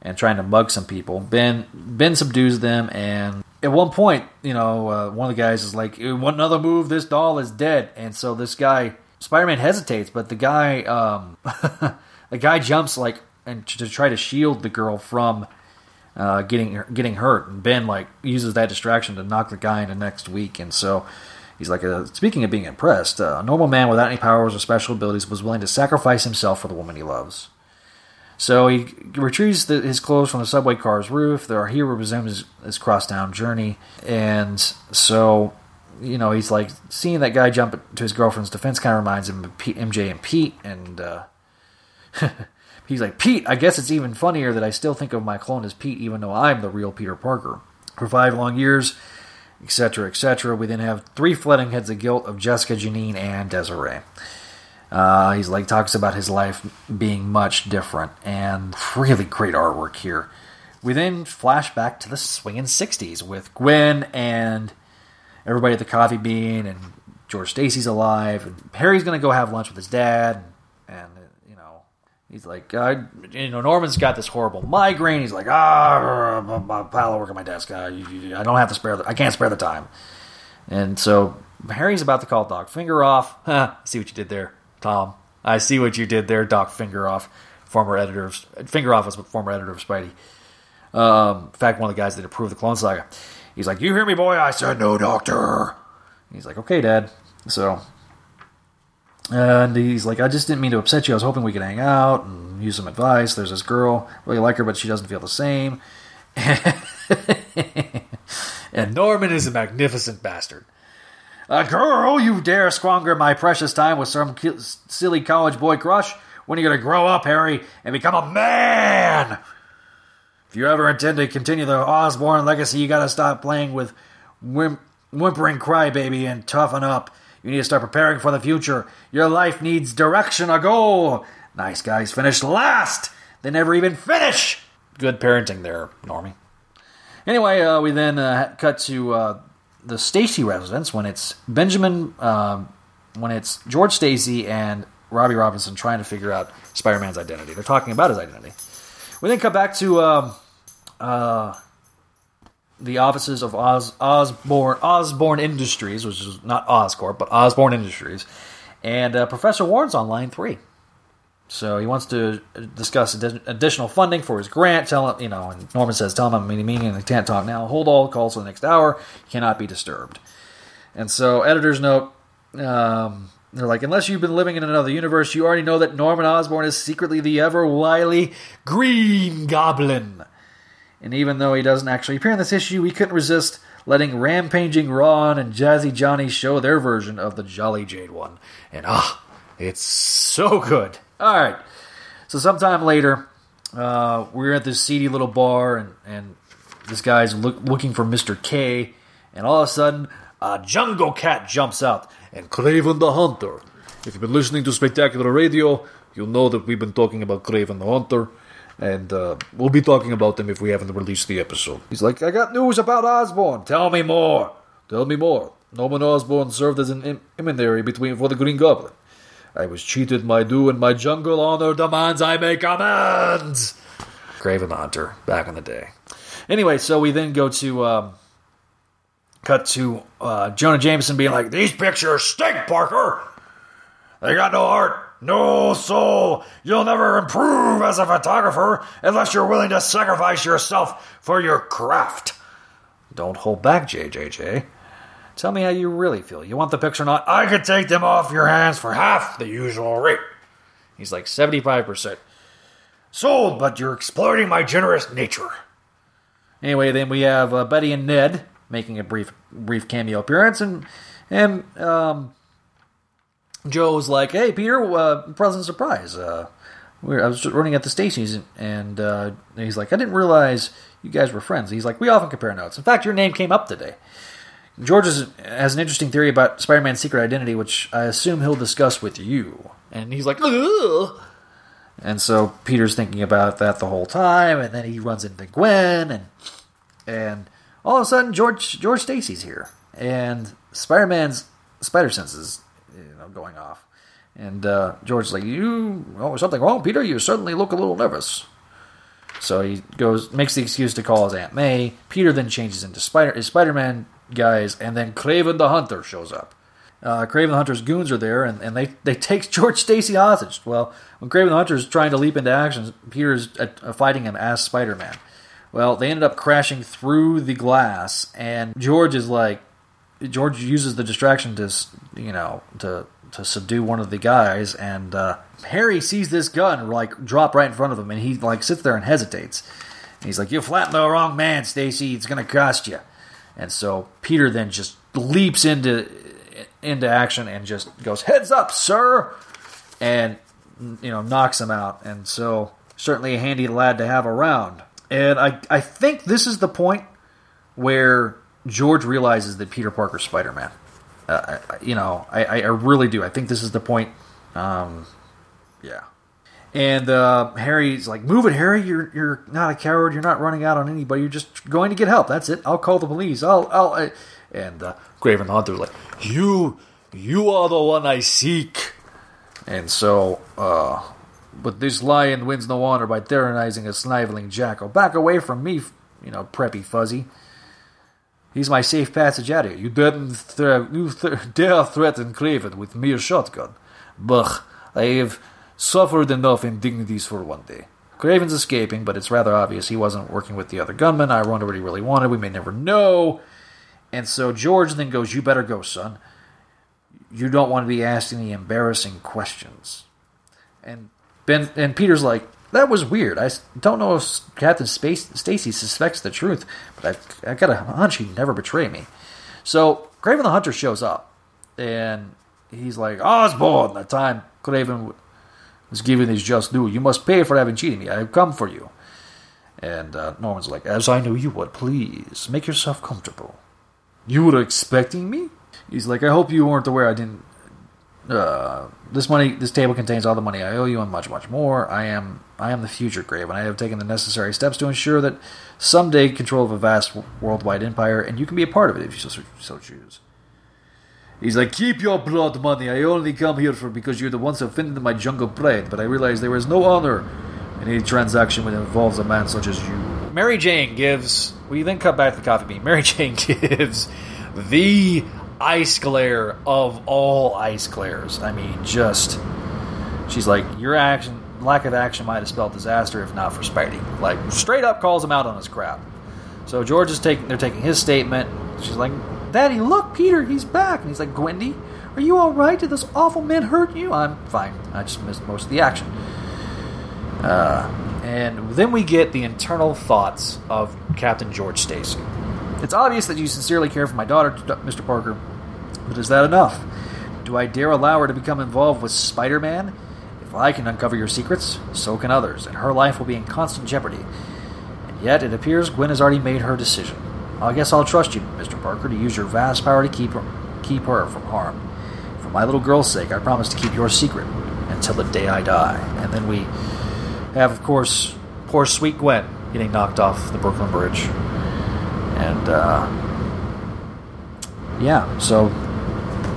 and trying to mug some people. Ben Ben subdues them, and at one point, you know, uh, one of the guys is like, "One another move, this doll is dead." And so this guy, Spider Man, hesitates, but the guy, um, *laughs* the guy jumps like and to, try to shield the girl from uh, getting getting hurt, and Ben like uses that distraction to knock the guy into next week, and so. He's like, uh, speaking of being impressed, uh, a normal man without any powers or special abilities was willing to sacrifice himself for the woman he loves. So he retrieves the, his clothes from the subway car's roof. Our hero resumes his, his crosstown journey, and so you know he's like seeing that guy jump to his girlfriend's defense kind of reminds him of Pete, MJ and Pete, and uh, *laughs* he's like Pete. I guess it's even funnier that I still think of my clone as Pete, even though I'm the real Peter Parker. For five long years, etc., etc. We then have three flooding heads of guilt of Jessica, Janine, and Desiree. Uh, he's like talks about his life being much different and really great artwork here. We then flash back to the swinging '60s with Gwen and everybody at the coffee bean, and George Stacy's alive, and Harry's gonna go have lunch with his dad, he's like, you know, Norman's got this horrible migraine. He's like, ah, my pal work at my desk. I don't have to spare the, I can't spare the time, and so Harry's about to call Doc Fingeroth. Huh, *laughs* see what you did there. Tom. I see what you did there, Doc Fingeroth, former editor of Fingeroth was former editor of Spidey. Um, in fact, one of the guys that approved the Clone Saga, he's like, "You hear me, boy?" I said, "No, Doctor." He's like, "Okay, Dad." So, and he's like, "I just didn't mean to upset you. I was hoping we could hang out and use some advice. There's this girl, really like her, but she doesn't feel the same." *laughs* and Norman is a magnificent bastard. A girl, you dare squander my precious time with some ki- silly college boy crush? When are you going to grow up, Harry, and become a man? If you ever intend to continue the Osborn legacy, you got to stop playing with whim- whimpering crybaby and toughen up. You need to start preparing for the future. Your life needs direction, a goal. Nice guys finish last. They never even finish. Good parenting there, Normie. Anyway, uh, we then uh, cut to uh, the Stacy residence when it's Benjamin, um, when it's George Stacy and Robbie Robinson trying to figure out Spider-Man's identity. They're talking about his identity. We then cut back to um, uh, the offices of Os- Osborn Osborn Industries, which is not Oscorp, but Osborn Industries, and uh, Professor Warren's on line three. So he wants to discuss addi- additional funding for his grant. Tell him, you know, and Norman says, "Tell him I'm meeting meeting and can't talk now. Hold all calls for the next hour. Cannot be disturbed." And so, editor's note. Um, they're like, unless you've been living in another universe, you already know that Norman Osborn is secretly the ever wily Green Goblin. And even though he doesn't actually appear in this issue, we couldn't resist letting rampaging Ron and Jazzy Johnny show their version of the Jolly Jade one. And ah, it's so good. All right. So sometime later, uh, we're at this seedy little bar, and, and this guy's look, looking for Mr. K, and all of a sudden, a jungle cat jumps out. and Kraven the Hunter. If you've been listening to Spectacular Radio, you'll know that we've been talking about Kraven the Hunter, and uh, we'll be talking about them if we haven't released the episode. He's like, I got news about Osborn. Tell me more. Tell me more. Norman Osborn served as an emissary between for the Green Goblin. I was cheated my due, and my jungle honor demands I make amends. Kraven the Hunter, back in the day. Anyway, so we then go to um, cut to uh, Jonah Jameson being like, "These pictures stink, Parker. They got no heart, no soul. You'll never improve as a photographer unless you're willing to sacrifice yourself for your craft." Don't hold back, JJJ. Tell me how you really feel. You want the picture or not? I could take them off your hands for half the usual rate. He's like 75%. Sold, but you're exploiting my generous nature. Anyway, then we have uh, Betty and Ned making a brief brief cameo appearance, and and um, Joe's like, "Hey, Peter, uh, pleasant surprise. Uh, we're, I was just running at the Stacy's, and uh, he's like, I didn't realize you guys were friends. He's like, we often compare notes. In fact, your name came up today. George is, has an interesting theory about Spider-Man's secret identity, which I assume he'll discuss with you. And he's like, Ugh. and so Peter's thinking about that the whole time, and then he runs into Gwen, and and all of a sudden George George Stacy's here, and Spider-Man's spider senses, going off, and uh, George's like, "You, oh, something wrong, Peter? You certainly look a little nervous." So he goes, makes the excuse to call his Aunt May. Peter then changes into Spider his Spider-Man guise, and then Kraven the Hunter shows up. Uh, Kraven the Hunter's goons are there, and, and they, they *laughs* take George Stacy hostage. Well, when Kraven the Hunter is trying to leap into action, Peter's uh, uh, fighting him as Spider-Man. Well, they ended up crashing through the glass, and George is like, George uses the distraction to, you know, to to subdue one of the guys, and uh, Harry sees this gun like drop right in front of him, and he like sits there and hesitates. And he's like, "You flattened the wrong man, Stacy. It's gonna cost you." And so Peter then just leaps into into action and just goes, "Heads up, sir!" and you know knocks him out. And so certainly a handy lad to have around. And I I think this is the point where George realizes that Peter Parker's Spider Man. Uh, you know, I, I really do. I think this is the point. Um, yeah. And uh, Harry's like, "Move it, Harry! You're you're not a coward. You're not running out on anybody. You're just going to get help. That's it. I'll call the police. I'll I'll." I, and uh, Kraven the Hunter's like, "You you are the one I seek." And so, uh, but this lion wins no honor by tyrannizing a sniveling jackal. Back away from me, you know, preppy fuzzy. He's my safe passage out here. You thre- you th- *laughs* dare threaten Kraven with mere shotgun. Bah, I have suffered enough indignities for one day. Kraven's escaping, but it's rather obvious he wasn't working with the other gunman. I wonder what he really wanted. We may never know. And so George then goes, You better go, son. You don't want to be asked any embarrassing questions. And Ben and Peter's like, That was weird. I don't know if Captain Space, Stacy suspects the truth, but I've, I've got a hunch he'd never betray me. So Kraven the Hunter shows up, and he's like, Osborn, the time Kraven was giving his just due. You must pay for having cheated me. I have come for you. And uh, Norman's like, As I knew you would, please make yourself comfortable. You were expecting me? He's like, I hope you weren't aware I didn't. Uh, this money, this table contains all the money I owe you and much, much more. I am, I am the future Grave, and I have taken the necessary steps to ensure that someday control of a vast worldwide empire, and you can be a part of it if you so, so choose. He's like, keep your blood money. I only come here for because you're the ones who offended my jungle pride. But I realize there is no honor in any transaction that involves a man such as you. Mary Jane gives. We then cut back to the coffee bean. *laughs* Mary Jane gives the ice glare of all ice glares. I mean, just she's like, your action, lack of action might have spelled disaster if not for Spidey. Like straight up calls him out on his crap. So George is taking. They're taking his statement. She's like, Daddy, look, Peter, he's back. And he's like, Gwendy, are you all right? Did those awful men hurt you? I'm fine. I just missed most of the action. Uh, and then we get the internal thoughts of Captain George Stacy. It's obvious that you sincerely care for my daughter, Mr. Parker, but is that enough? Do I dare allow her to become involved with Spider Man? If I can uncover your secrets, so can others, and her life will be in constant jeopardy. And yet, it appears Gwen has already made her decision. I guess I'll trust you, Mr. Parker, to use your vast power to keep her, keep her from harm. For my little girl's sake, I promise to keep your secret until the day I die. And then we have, of course, poor sweet Gwen getting knocked off the Brooklyn Bridge. And, uh, yeah, so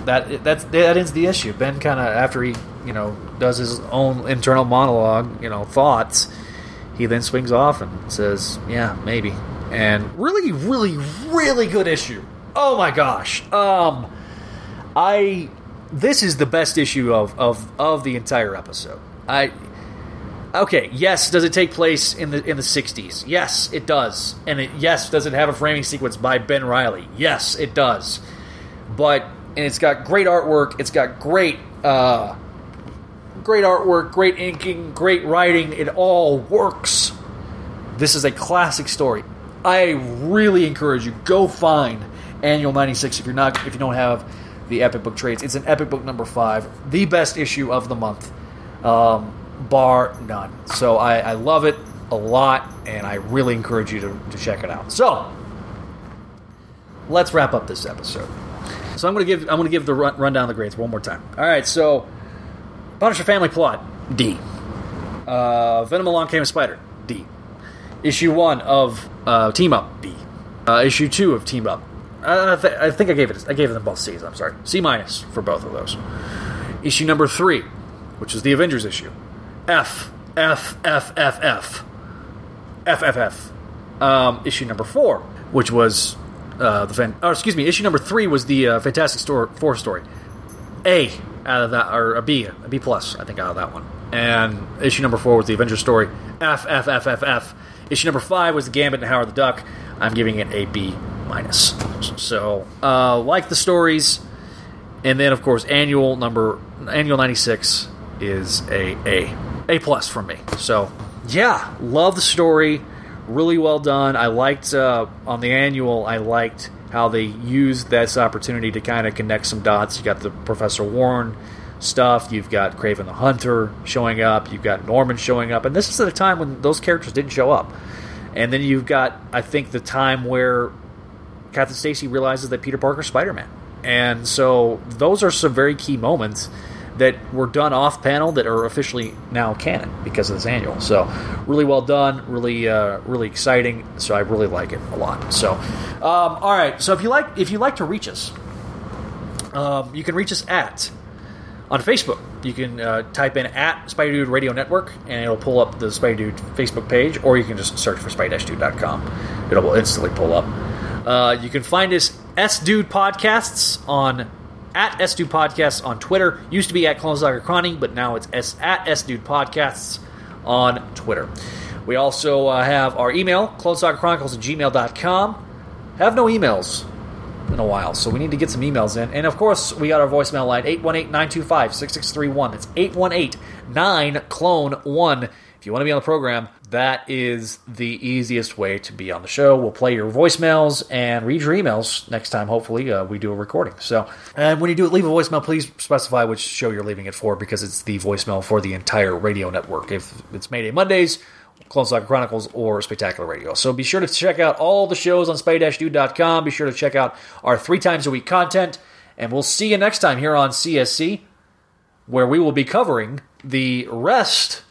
that that's that ends the issue. Ben kind of after he you know does his own internal monologue, you know thoughts, he then swings off and says, "Yeah, maybe." And really, really, really good issue. Oh my gosh. Um, I this is the best issue of of of the entire episode. I okay. Yes, does it take place in the in the '60s? Yes, it does. And it, yes, does it have a framing sequence by Ben Reilly? Yes, it does. But and it's got great artwork. It's got great, uh, great artwork, great inking, great writing. It all works. This is a classic story. I really encourage you go find Annual '96 if you're not if you don't have the Epic Book trades. It's an Epic Book number five, the best issue of the month, um, bar none. So I, I love it a lot, and I really encourage you to, to check it out. So let's wrap up this episode. So I'm gonna give I'm gonna give the run, rundown of the grades one more time. All right, so Punisher family plot D. Uh, Venom along came a spider D. Issue one of uh, Team Up B. Uh, issue two of Team Up. I, th- I think I gave it I gave them both C's. I'm sorry, C minus for both of those. Issue number three, which is the Avengers issue. F F F F F F F F. Um, issue number four, which was uh, the fan. Oh, excuse me. Issue number three was the uh, Fantastic Store Four story. A out of that, or a B, a B plus, I think, out of that one. And issue number four was the Avengers story. F F F F F. Issue number five was the Gambit and Howard the Duck. I'm giving it a B minus. So, uh, like the stories, and then of course annual number annual 96 is a A A plus from me. So, yeah, love the story really well done. I liked uh, on the annual. I liked how they used this opportunity to kind of connect some dots. You got the Professor Warren stuff. You've got Kraven the Hunter showing up. You've got Norman showing up, and this is at a time when those characters didn't show up. And then you've got, I think, the time where Captain Stacy realizes that Peter Parker's Spider Man, and so those are some very key moments that were done off panel that are officially now canon because of this annual. So really well done, really uh, really exciting. So I really like it a lot. So um, all right. So if you like if you like to reach us, um, you can reach us at on Facebook. You can uh, type in at Spidey Dude Radio Network, and it'll pull up the Spidey Dude Facebook page, or you can just search for spidey-dude.com. It'll instantly pull up. Uh, you can find us S Dude Podcasts on at S Dude Podcasts on Twitter. Used to be at Clones Connie, but now it's S at S Dude Podcasts on Twitter. We also uh, have our email, clonesagachronicles at gmail.com. Have no emails in a while, so we need to get some emails in. And of course, we got our voicemail line 818 925 6631. That's 818 9 Clone 1. You want to be on the program, that is the easiest way to be on the show. We'll play your voicemails and read your emails next time. Hopefully, uh, we do a recording. So, and when you do it, leave a voicemail. Please specify which show you're leaving it for because it's the voicemail for the entire radio network. If it's Mayday Mondays, Clone Saga Chronicles, or Spectacular Radio. So be sure to check out all the shows on spidey-dude.com. Be sure to check out our three times a week content. And we'll see you next time here on CSC, where we will be covering the rest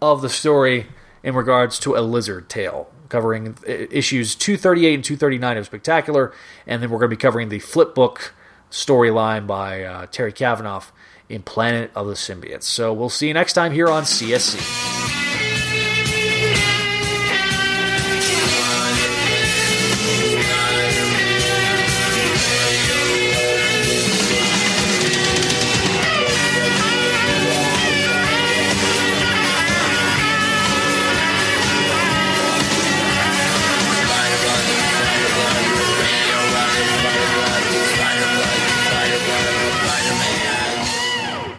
of the story in regards to a lizard tale, covering issues 238 and 239 of Spectacular. And then we're going to be covering the flip book storyline by uh, Terry Kavanagh in Planet of the Symbiotes. So we'll see you next time here on CSC.